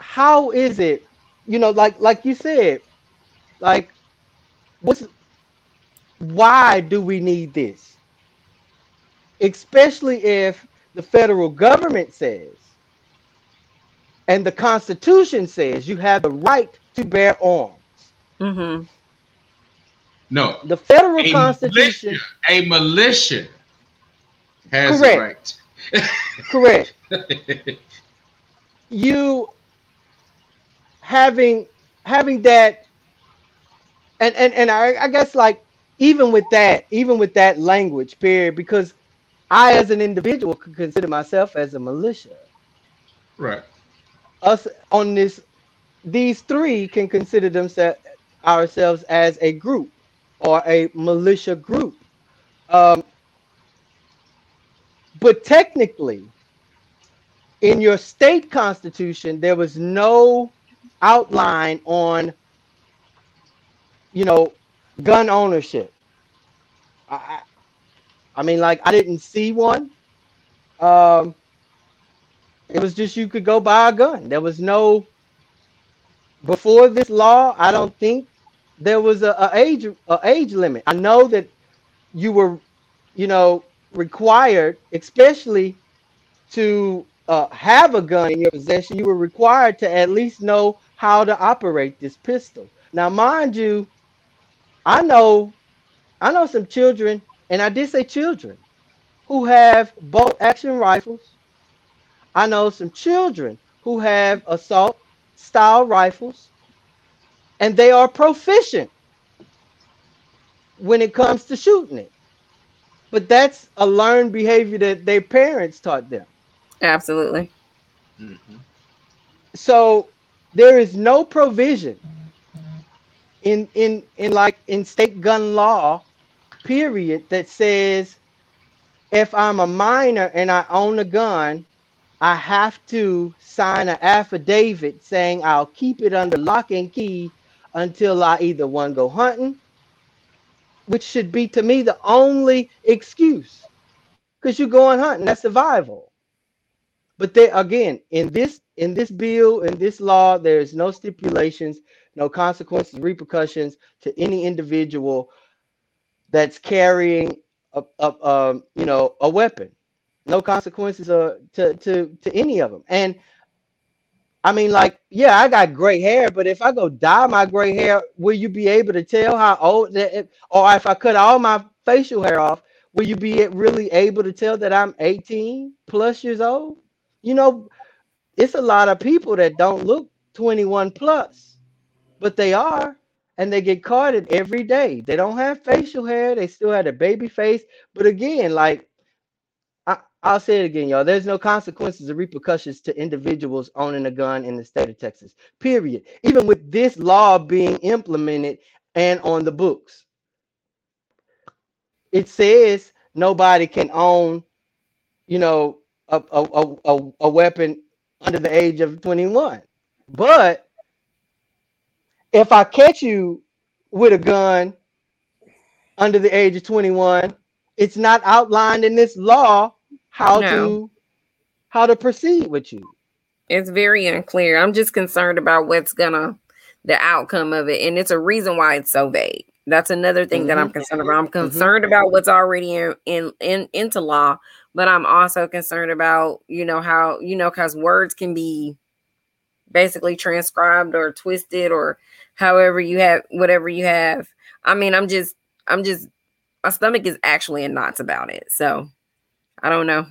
how is it? You know, like like you said, like what's why do we need this? Especially if the federal government says and the Constitution says you have the right to bear arms. Mm-hmm. no, The federal a Constitution, militia, a militia has Correct. the (laughs) correct. You having having that, and and and I, I guess like even with that, even with that language, period, because I as an individual could consider myself as a militia. right. Us on this, these three can consider themselves ourselves as a group or a militia group. Um, but technically, in your state constitution, there was no outline on, you know, gun ownership. I, I mean, like I didn't see one. Um, it was just you could go buy a gun. There was no before this law. I don't think there was a, a age a age limit. I know that you were, you know, required, especially to uh, have a gun in your possession. You were required to at least know how to operate this pistol. Now, mind you, I know, I know some children, and I did say children, who have bolt action rifles. I know some children who have assault style rifles, and they are proficient when it comes to shooting it. But that's a learned behavior that their parents taught them. Absolutely. Mm-hmm. So there is no provision in in in like in state gun law, period, that says if I'm a minor and I own a gun, I have to sign an affidavit saying I'll keep it under lock and key until I either one go hunting, which should be to me the only excuse. Because you're going hunting, that's survival. But there again, in this in this bill, in this law, there is no stipulations, no consequences, repercussions to any individual that's carrying a, a you know a weapon. No consequences uh, to to to any of them. And I mean, like, yeah, I got gray hair, but if I go dye my gray hair, will you be able to tell how old that? Or if I cut all my facial hair off, will you be really able to tell that I'm 18 plus years old? You know, it's a lot of people that don't look 21 plus, but they are, and they get carded every day. They don't have facial hair, they still had a baby face. But again, like I, I'll say it again, y'all. There's no consequences or repercussions to individuals owning a gun in the state of Texas. Period. Even with this law being implemented and on the books, it says nobody can own, you know, a, a, a, a, a weapon under the age of 21. But if I catch you with a gun under the age of 21, it's not outlined in this law how No. to how to proceed with you. It's very unclear. I'm just concerned about what's gonna the outcome of it, and it's a reason why it's so vague. That's another thing that I'm Mhm. concerned about. I'm concerned about what's already in, in in into law, but I'm also concerned about you know how you know because words can be basically transcribed or twisted or however you have whatever you have. I mean, I'm just I'm just my stomach is actually in knots about it. So I don't know.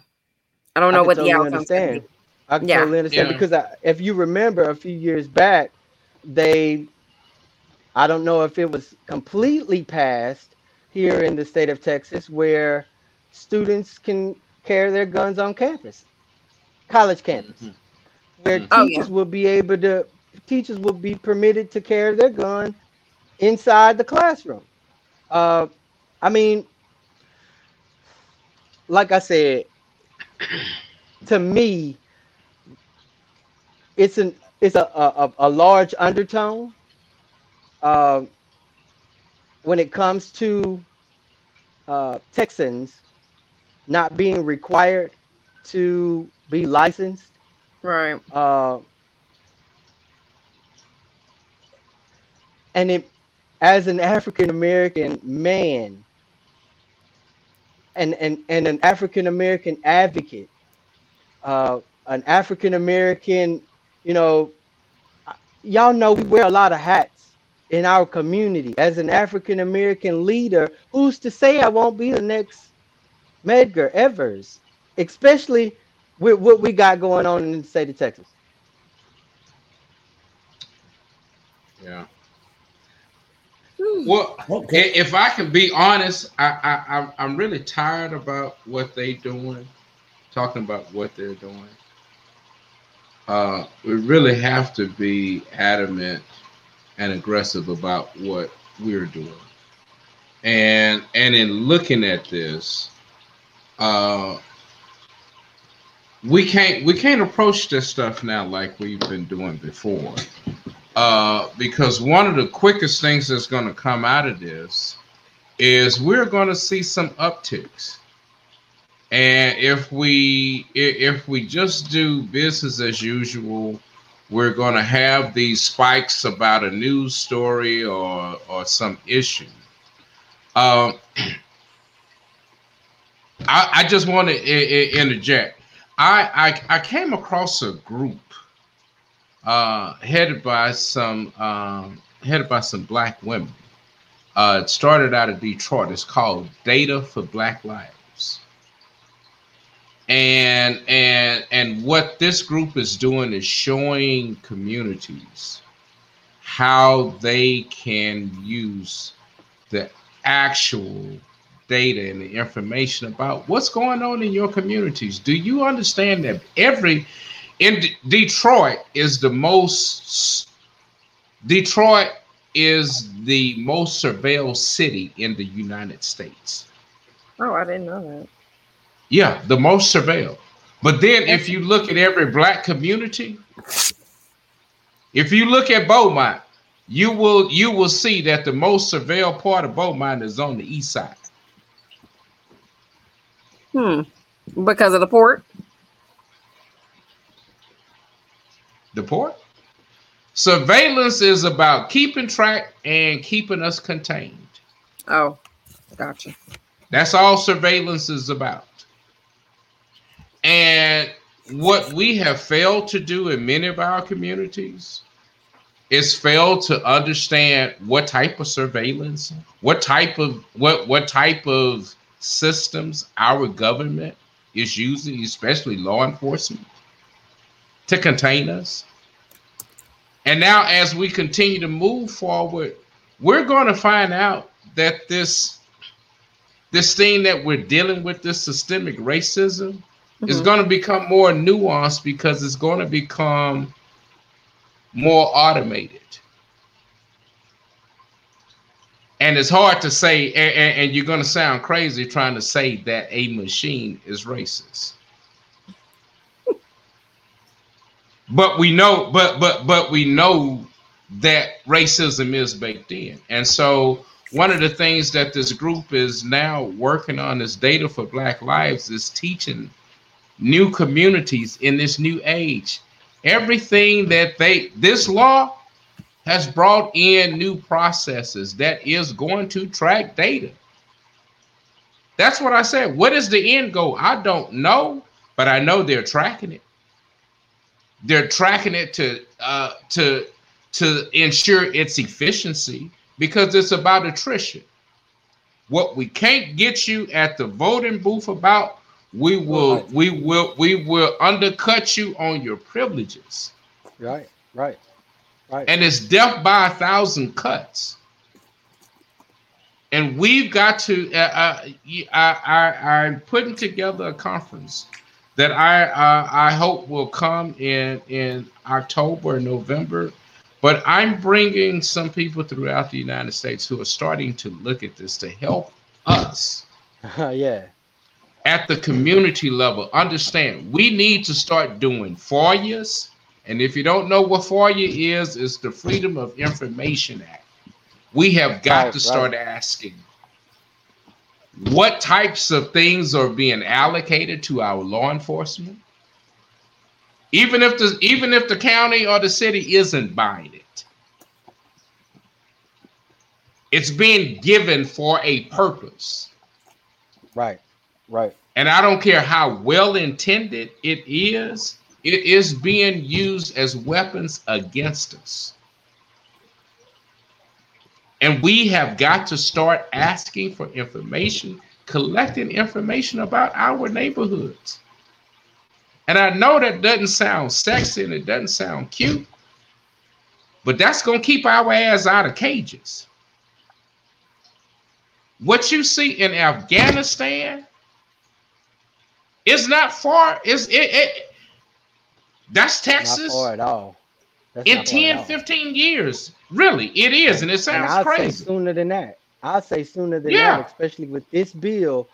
I don't know can what the totally outcome's gonna understand. I can Yeah. totally understand Yeah. because I, if you remember a few years back, they, I don't know if it was completely passed here in the state of Texas where students can carry their guns on campus, college campus, mm-hmm. where Oh, teachers will be able to, teachers will be permitted to carry their gun inside the classroom. Uh, I mean, like I said, (clears throat) to me, it's an it's a a, a large undertone um, when it comes to uh, Texans not being required to be licensed. Right. Uh, and it, as an African American man, and, and, and an African American advocate, uh, an African American, you know, y'all know we wear a lot of hats in our community. As an African American leader, who's to say I won't be the next Medgar Evers, especially with what we got going on in the state of Texas? Yeah. Well, i- if I can be honest, I, I I'm I'm really tired about what they're doing, talking about what they're doing. Uh, we really have to be adamant and aggressive about what we're doing, and and in looking at this, uh, we can't we can't approach this stuff now like we've been doing before uh, because one of the quickest things that's going to come out of this is we're going to see some upticks. And if we if we just do business as usual we're going to have these spikes about a news story or or some issue. Um, (clears throat) I, I just want to interject. I, I i came across a group uh, headed by some um, headed by some black women. Uh, it started out of Detroit. It's called Data for Black Lives. And and and what this group is doing is showing communities how they can use the actual data and the information about what's going on in your communities. Do you understand that every in D- Detroit is the most Detroit is the most surveilled city in the United States. Oh, I didn't know that. Yeah, the most surveilled. But then if you look at every black community, if you look at Beaumont, you will you will see that the most surveilled part of Beaumont is on the east side. Hmm. Because of the port. The port. Surveillance is about keeping track and keeping us contained. Oh, gotcha. That's all surveillance is about. And what we have failed to do in many of our communities is failed to understand what type of surveillance, what type of what what type of systems our government is using, especially law enforcement, to contain us. And now, as we continue to move forward, we're going to find out that this this thing that we're dealing with, this systemic racism, is Mhm. going to become more nuanced because it's going to become more automated. And it's hard to say, and, and- and you're going to sound crazy trying to say that a machine is racist. But we know, but but but we know that racism is baked in, and so one of the things that this group is now working on is data for Black Lives is teaching new communities in this new age. Everything that they this law has brought in new processes that is going to track data. That's what I said. What is the end goal? I don't know, but I know they're tracking it. They're tracking it to uh, to to ensure its efficiency because it's about attrition. What we can't get you at the voting booth about, we will right. we will we will undercut you on your privileges. Right, right, right. And it's death by a thousand cuts. And we've got to. Uh, uh, I, I, I'm putting together a conference that I uh, I hope will come in in October, or November but I'm bringing some people throughout the United States who are starting to look at this to help us. (laughs) yeah. At the community level, understand we need to start doing FOIAs. And if you don't know what FOIA is, it's the Freedom of Information Act. We have got right, to start right. asking what types of things are being allocated to our law enforcement? Even if the even if the county or the city isn't buying it. It's being given for a purpose. Right right. And i don't care how well intended it is it is being used as weapons against us and we have got to start asking for information collecting information about our neighborhoods and I know that doesn't sound sexy and it doesn't sound cute, but that's going to keep our ass out of cages. What you see in Afghanistan is not far. Is it, it that's Texas. Not far at all. That's in 10, 15 years. Really, it is. And it sounds and I'll crazy. Say sooner than that. I'll say sooner than yeah. that, especially with this bill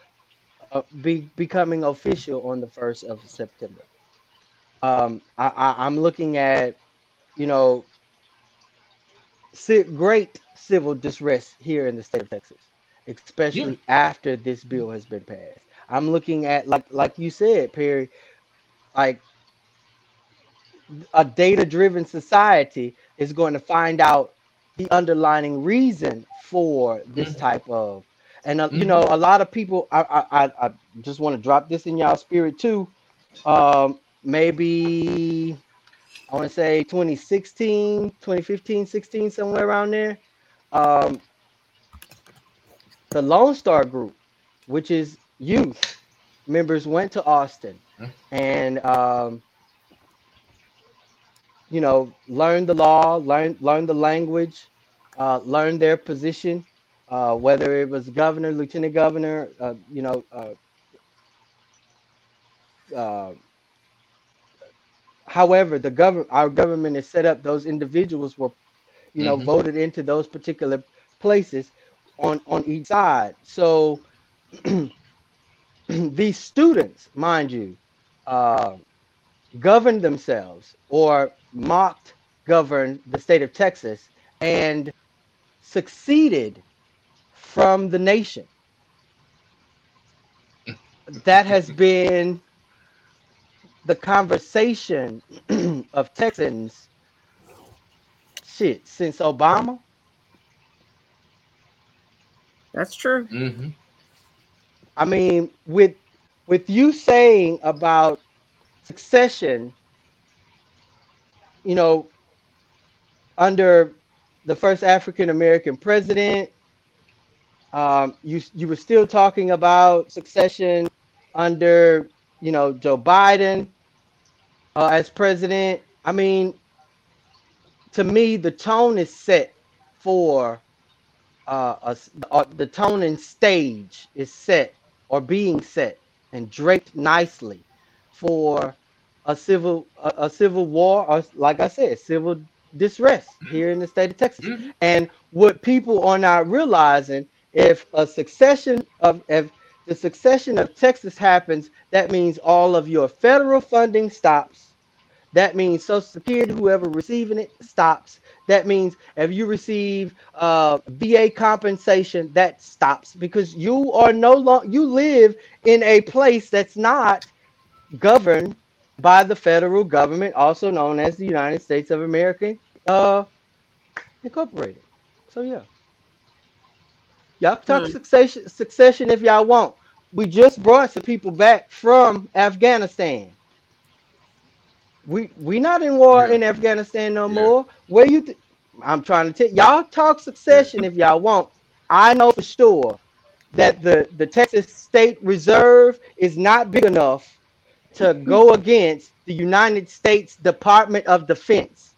uh, be becoming official on the first of September. Um, I, I, I'm looking at, you know, great civil distress here in the state of Texas, especially yeah. after this bill has been passed. I'm looking at like like you said, Perry, like a data-driven society is going to find out the underlying reason for this mm-hmm. type of and uh, mm-hmm. you know a lot of people I, I i just want to drop this in y'all spirit too um maybe i want to say 2016 2015 16 somewhere around there um the lone star group which is youth members went to austin and um you know learn the law learn learn the language uh, learn their position uh, whether it was governor, lieutenant governor, uh, you know, uh, uh however, the government, our government is set up. Those individuals were, you know, mm-hmm. voted into those particular places on on each side. So (clears throat) these students, mind you, uh, governed themselves or mocked governed the state of Texas and succeeded from the nation. That has been the conversation (clears throat) of Texans shit since Obama. That's true. Mm-hmm. I mean, with with you saying about succession, you know, under the first African American president, um, you you were still talking about succession under you know Joe Biden uh, as president. I mean, to me, the tone is set for uh, a, uh, the tone and stage is set or being set and draped nicely for a civil a, a civil war or like I said, civil distress here in the state of Texas. Mm-hmm. And what people are not realizing if a succession of if the succession of Texas happens, that means all of your federal funding stops. that means Social Security, whoever receiving it, stops. That means if you receive uh, VA compensation, that stops because you are no longer you live in a place that's not governed by the federal government, also known as the United States of America uh, Incorporated. So yeah, y'all talk Hmm. succession succession if y'all want. We just brought some people back from Afghanistan. We we not in war in Afghanistan no more. Where you? Th- I'm trying to tell y'all talk succession if y'all want. I know for sure that the the Texas State Reserve is not big enough to go against the United States Department of Defense.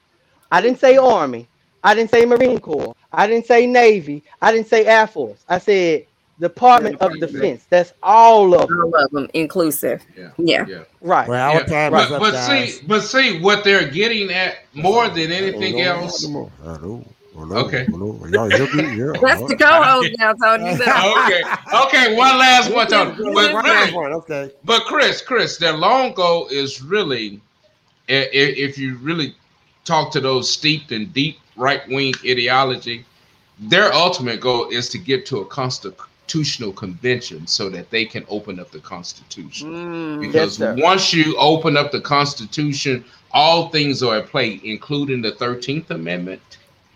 I didn't say Army. I didn't say Marine Corps. I didn't say Navy. I didn't say Air Force. I said Department of Defense. That's all of them. All of them inclusive. Yeah. Yeah. Yeah. Right. Well, our time but, is up, but guys. see, but see what they're getting at more than anything else. Hello. Okay. Y'all hear? Yeah. That's the co-host now, Tony. (laughs) Okay. Okay. One last one, Tony. But, One last really, one, Okay. but Chris, Chris, their long goal is really, i- i- if you really talk to those steeped in deep right wing ideology, their ultimate goal is to get to a constitutional convention so that they can open up the Constitution. Mm. Because Yes, once you open up the Constitution, all things are at play, including the 13th Amendment,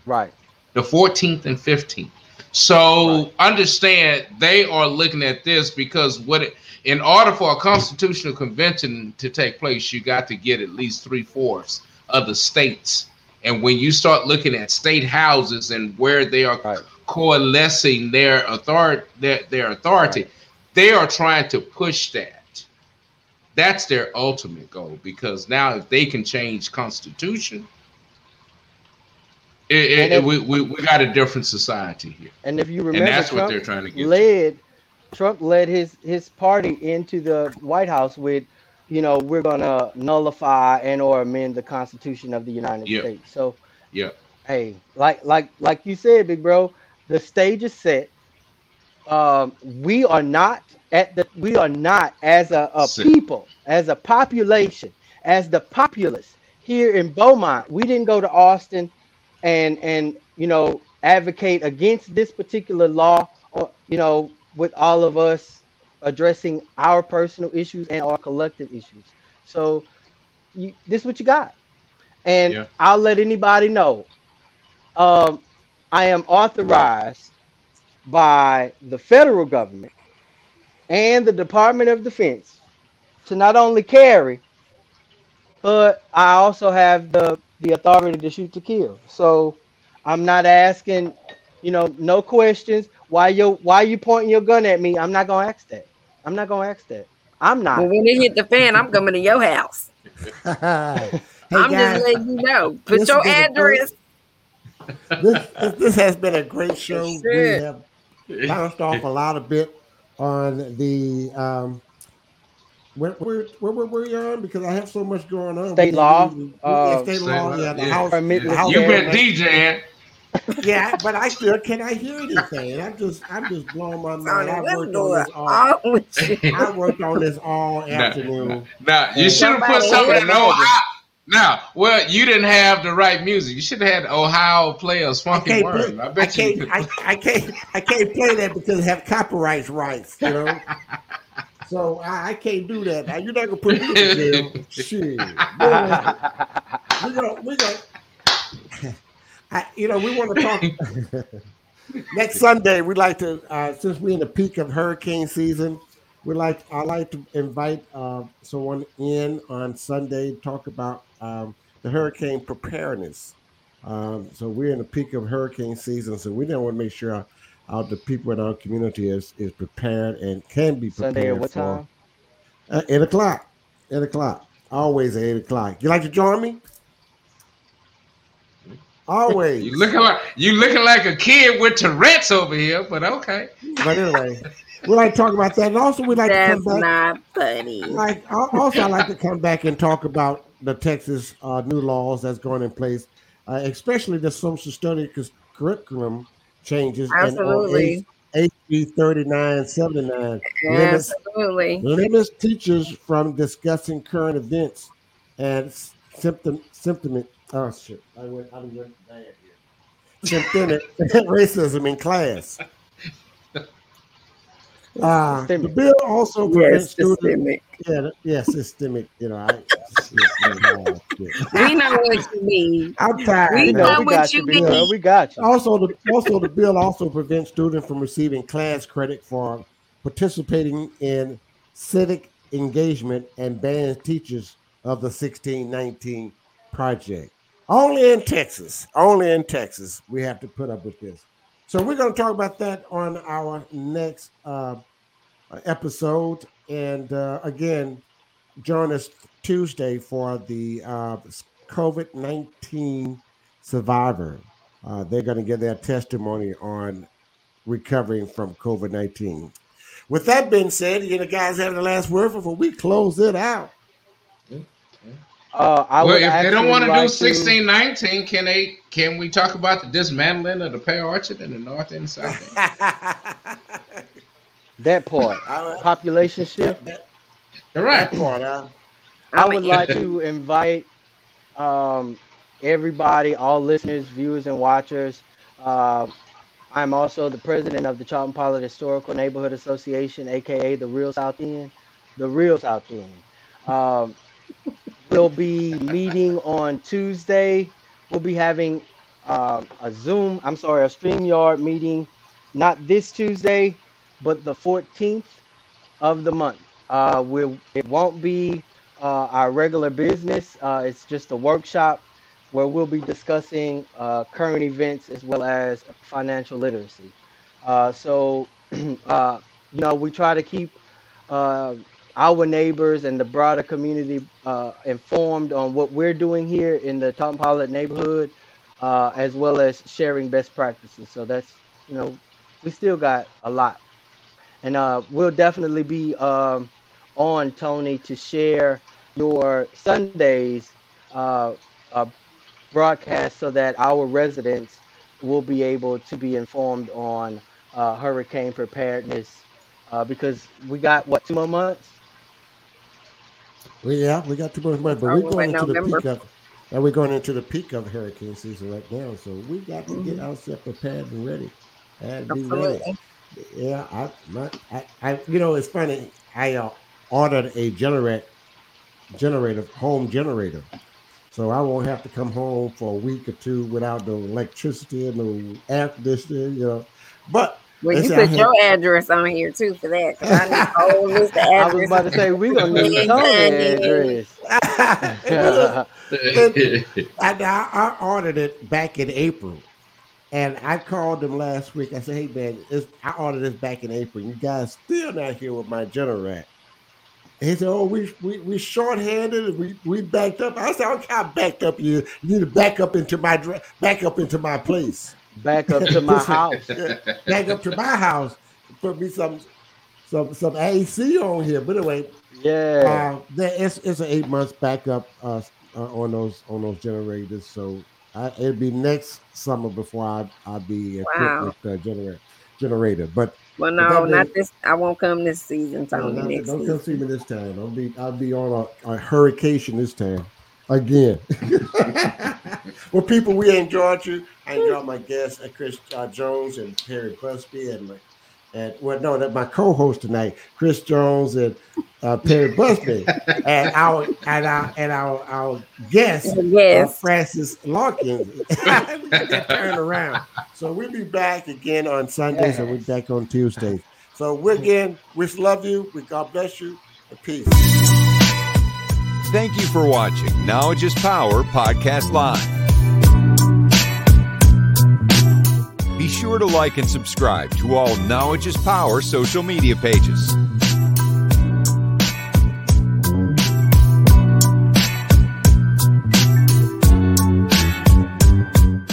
Right. the 14th and 15th. So understand they are looking at this because what it, in order for a constitutional convention to take place, you got to get at least three fourths of the states. And when you start looking at state houses and where they are Right. coalescing their authority, their, their authority, they are trying to push that. That's their ultimate goal because now if they can change constitution, it, it, And if- we, we, we got a different society here. And if you remember, And that's what they're trying to get. to. led Trump led his his party into the White House with, you know, we're gonna nullify and or amend the Constitution of the United Yeah. States. So Yeah. hey, like like like you said, big bro, the stage is set. Um, we are not at the we are not as a, a people, as a population, as the populace here in Beaumont. We didn't go to Austin and and you know advocate against this particular law, or you know, with all of us addressing our personal issues and our collective issues. So you, this is what you got. And Yeah. I'll let anybody know. Um, I am authorized by the federal government and the Department of Defense to not only carry, but I also have the the authority to shoot to kill. So I'm not asking, you know, no questions. Why you why you pointing your gun at me? I'm not gonna ask that. I'm not gonna ask that. I'm not. But when it hit the fan, I'm coming to your house. (laughs) hey I'm guys, just letting you know. Put this your has great- address. this, this, this has been a great show. We have bounced off a lot of bit on the um where where where were we on? Because I have so much going on. State We- law, we- we- uh, state State law, law, yeah, the yeah. house. Permit the house You've been. DJing. Yeah, but I still cannot hear anything. I'm just I'm just blowing my mind. I what's worked on this all. on with (laughs) you? I worked on this all afternoon. Now you should have put Somebody something hit in him. Ohio. Now, well, you didn't have the right music. You should have had Ohio players I funky can't, word. play, I I, bet you. can't, Could. I, I can't, I can't play that because it have copyright rights, you know. (laughs) so I, I can't do that. Now you're not gonna put me in (laughs) jail. Shit, we're gonna, we're gonna. I, you know, we want to talk. (laughs) Next Sunday, we'd like to, uh, since we're in the peak of hurricane season, we like I like to invite uh, someone in on Sunday to talk about um, the hurricane preparedness. Um, so we're in the peak of hurricane season, so we don't want to make sure our, our, the people in our community is is prepared and can be prepared. Sunday at what for, time? Uh, eight o'clock. Eight o'clock. Always at eight o'clock. You like to join me? Always. (laughs) You looking like you looking like a kid with Tourette's over here, but okay. But anyway, we like to talk about that, and also we like That's to come back. not funny. Like also, I like to come back and talk about the Texas uh, new laws that's going in place, uh, especially the social study cus- curriculum changes. Absolutely. HB thirty nine seventy nine limits Absolutely. limits teachers from discussing current events and symptom symptom. Oh shit! I went. I went bad here. Symptomatic (laughs) racism in class. Uh, the bill also prevents students. Yeah, yeah, systemic. You know, I, shit, man, shit. We know what you mean. I'm tired. We you know know. what you mean. Girl, we got you. Also, the also the bill also prevents students from receiving class credit for participating in civic engagement and bans teachers of the 1619 project. Only in Texas, only in Texas, we have to put up with this. So we're going to talk about that on our next uh, episode. And uh, again, join us Tuesday for the uh, COVID 19 survivor. Uh, they're going to give their testimony on recovering from COVID 19. With that being said, you know, guys have the last word before we close it out. Uh, I well, would if they don't actually want to do like sixteen nineteen, can they? Can we talk about the dismantling of the Pear Orchard in the north and south? end? (laughs) that part. Population shift. Correct. That part, huh? I would like to invite um, everybody, all listeners, viewers, and watchers. Uh, I'm also the president of the Charlton Pollard Historical Neighborhood Association, aka the Real South End. The Real South End. Um, we'll be meeting on Tuesday. We'll be having uh, a Zoom, I'm sorry, a StreamYard meeting, not this Tuesday, but the 14th of the month. Uh, we'll, it won't be uh, our regular business. Uh, it's just a workshop where we'll be discussing uh, current events as well as financial literacy. Uh, so, (clears throat) you know, we try to keep our neighbors and the broader community uh, informed on what we're doing here in the Tom Pilot neighborhood, uh, as well as sharing best practices. So that's, you know, we still got a lot. And uh, we'll definitely be um, on, Tony, to share your Sundays uh, uh, broadcast so that our residents will be able to be informed on uh, hurricane preparedness because we got what two more months Well, yeah, we got too much money, but Oh, we're going into the peak of, and we're going into the peak of hurricane season right now. So we got to Mm-hmm. get ourselves prepared and ready, and be ready. Absolutely. Yeah, I, my, I, I, you know, it's funny. I uh, ordered a generator, generator, home generator, so I won't have to come home for a week or two without no electricity and no air conditioning. You know, but Well, they you put had- your address on here too for that. 'cause I need a whole list of I was about to say we gonna need (laughs) Tony address. (laughs) I, I, I ordered it back in April, and I called them last week. I said, "Hey man, it's, I ordered this back in April. You guys still not here with my generator." He said, "Oh, we we we shorthanded. We we backed up." I said, "Okay, I backed up. You you need to back up into my back up into my place. Back up to my house. (laughs) Back up to my house. Put me some some some AC on here." But anyway, Yeah. uh, there, it's it's an eight months backup uh, uh, on those on those generators. So I, it'll be next summer before I I'll be equipped Wow. with the generator generator. But Well, no, not being- this. I won't come this season. no, Tony, not- next don't come season. see me this time. I'll be I'll be on a, a hurricane this time again. (laughs) well, people, we enjoyed you. I enjoyed my guests, uh, Chris uh, Jones and Perry Busby, and my and well, no, that my co-host tonight, Chris Jones and uh, Perry Busby, (laughs) and our and our and our our guest, uh, Francis Larkins. (laughs) we got that turned around. So we'll be back again on Sundays, and we're back on Tuesdays. So we again, we love you. We God bless you. And peace. Thank you for watching Knowledge is Power Podcast Live. Sure to like and subscribe to all Knowledge is Power social media pages.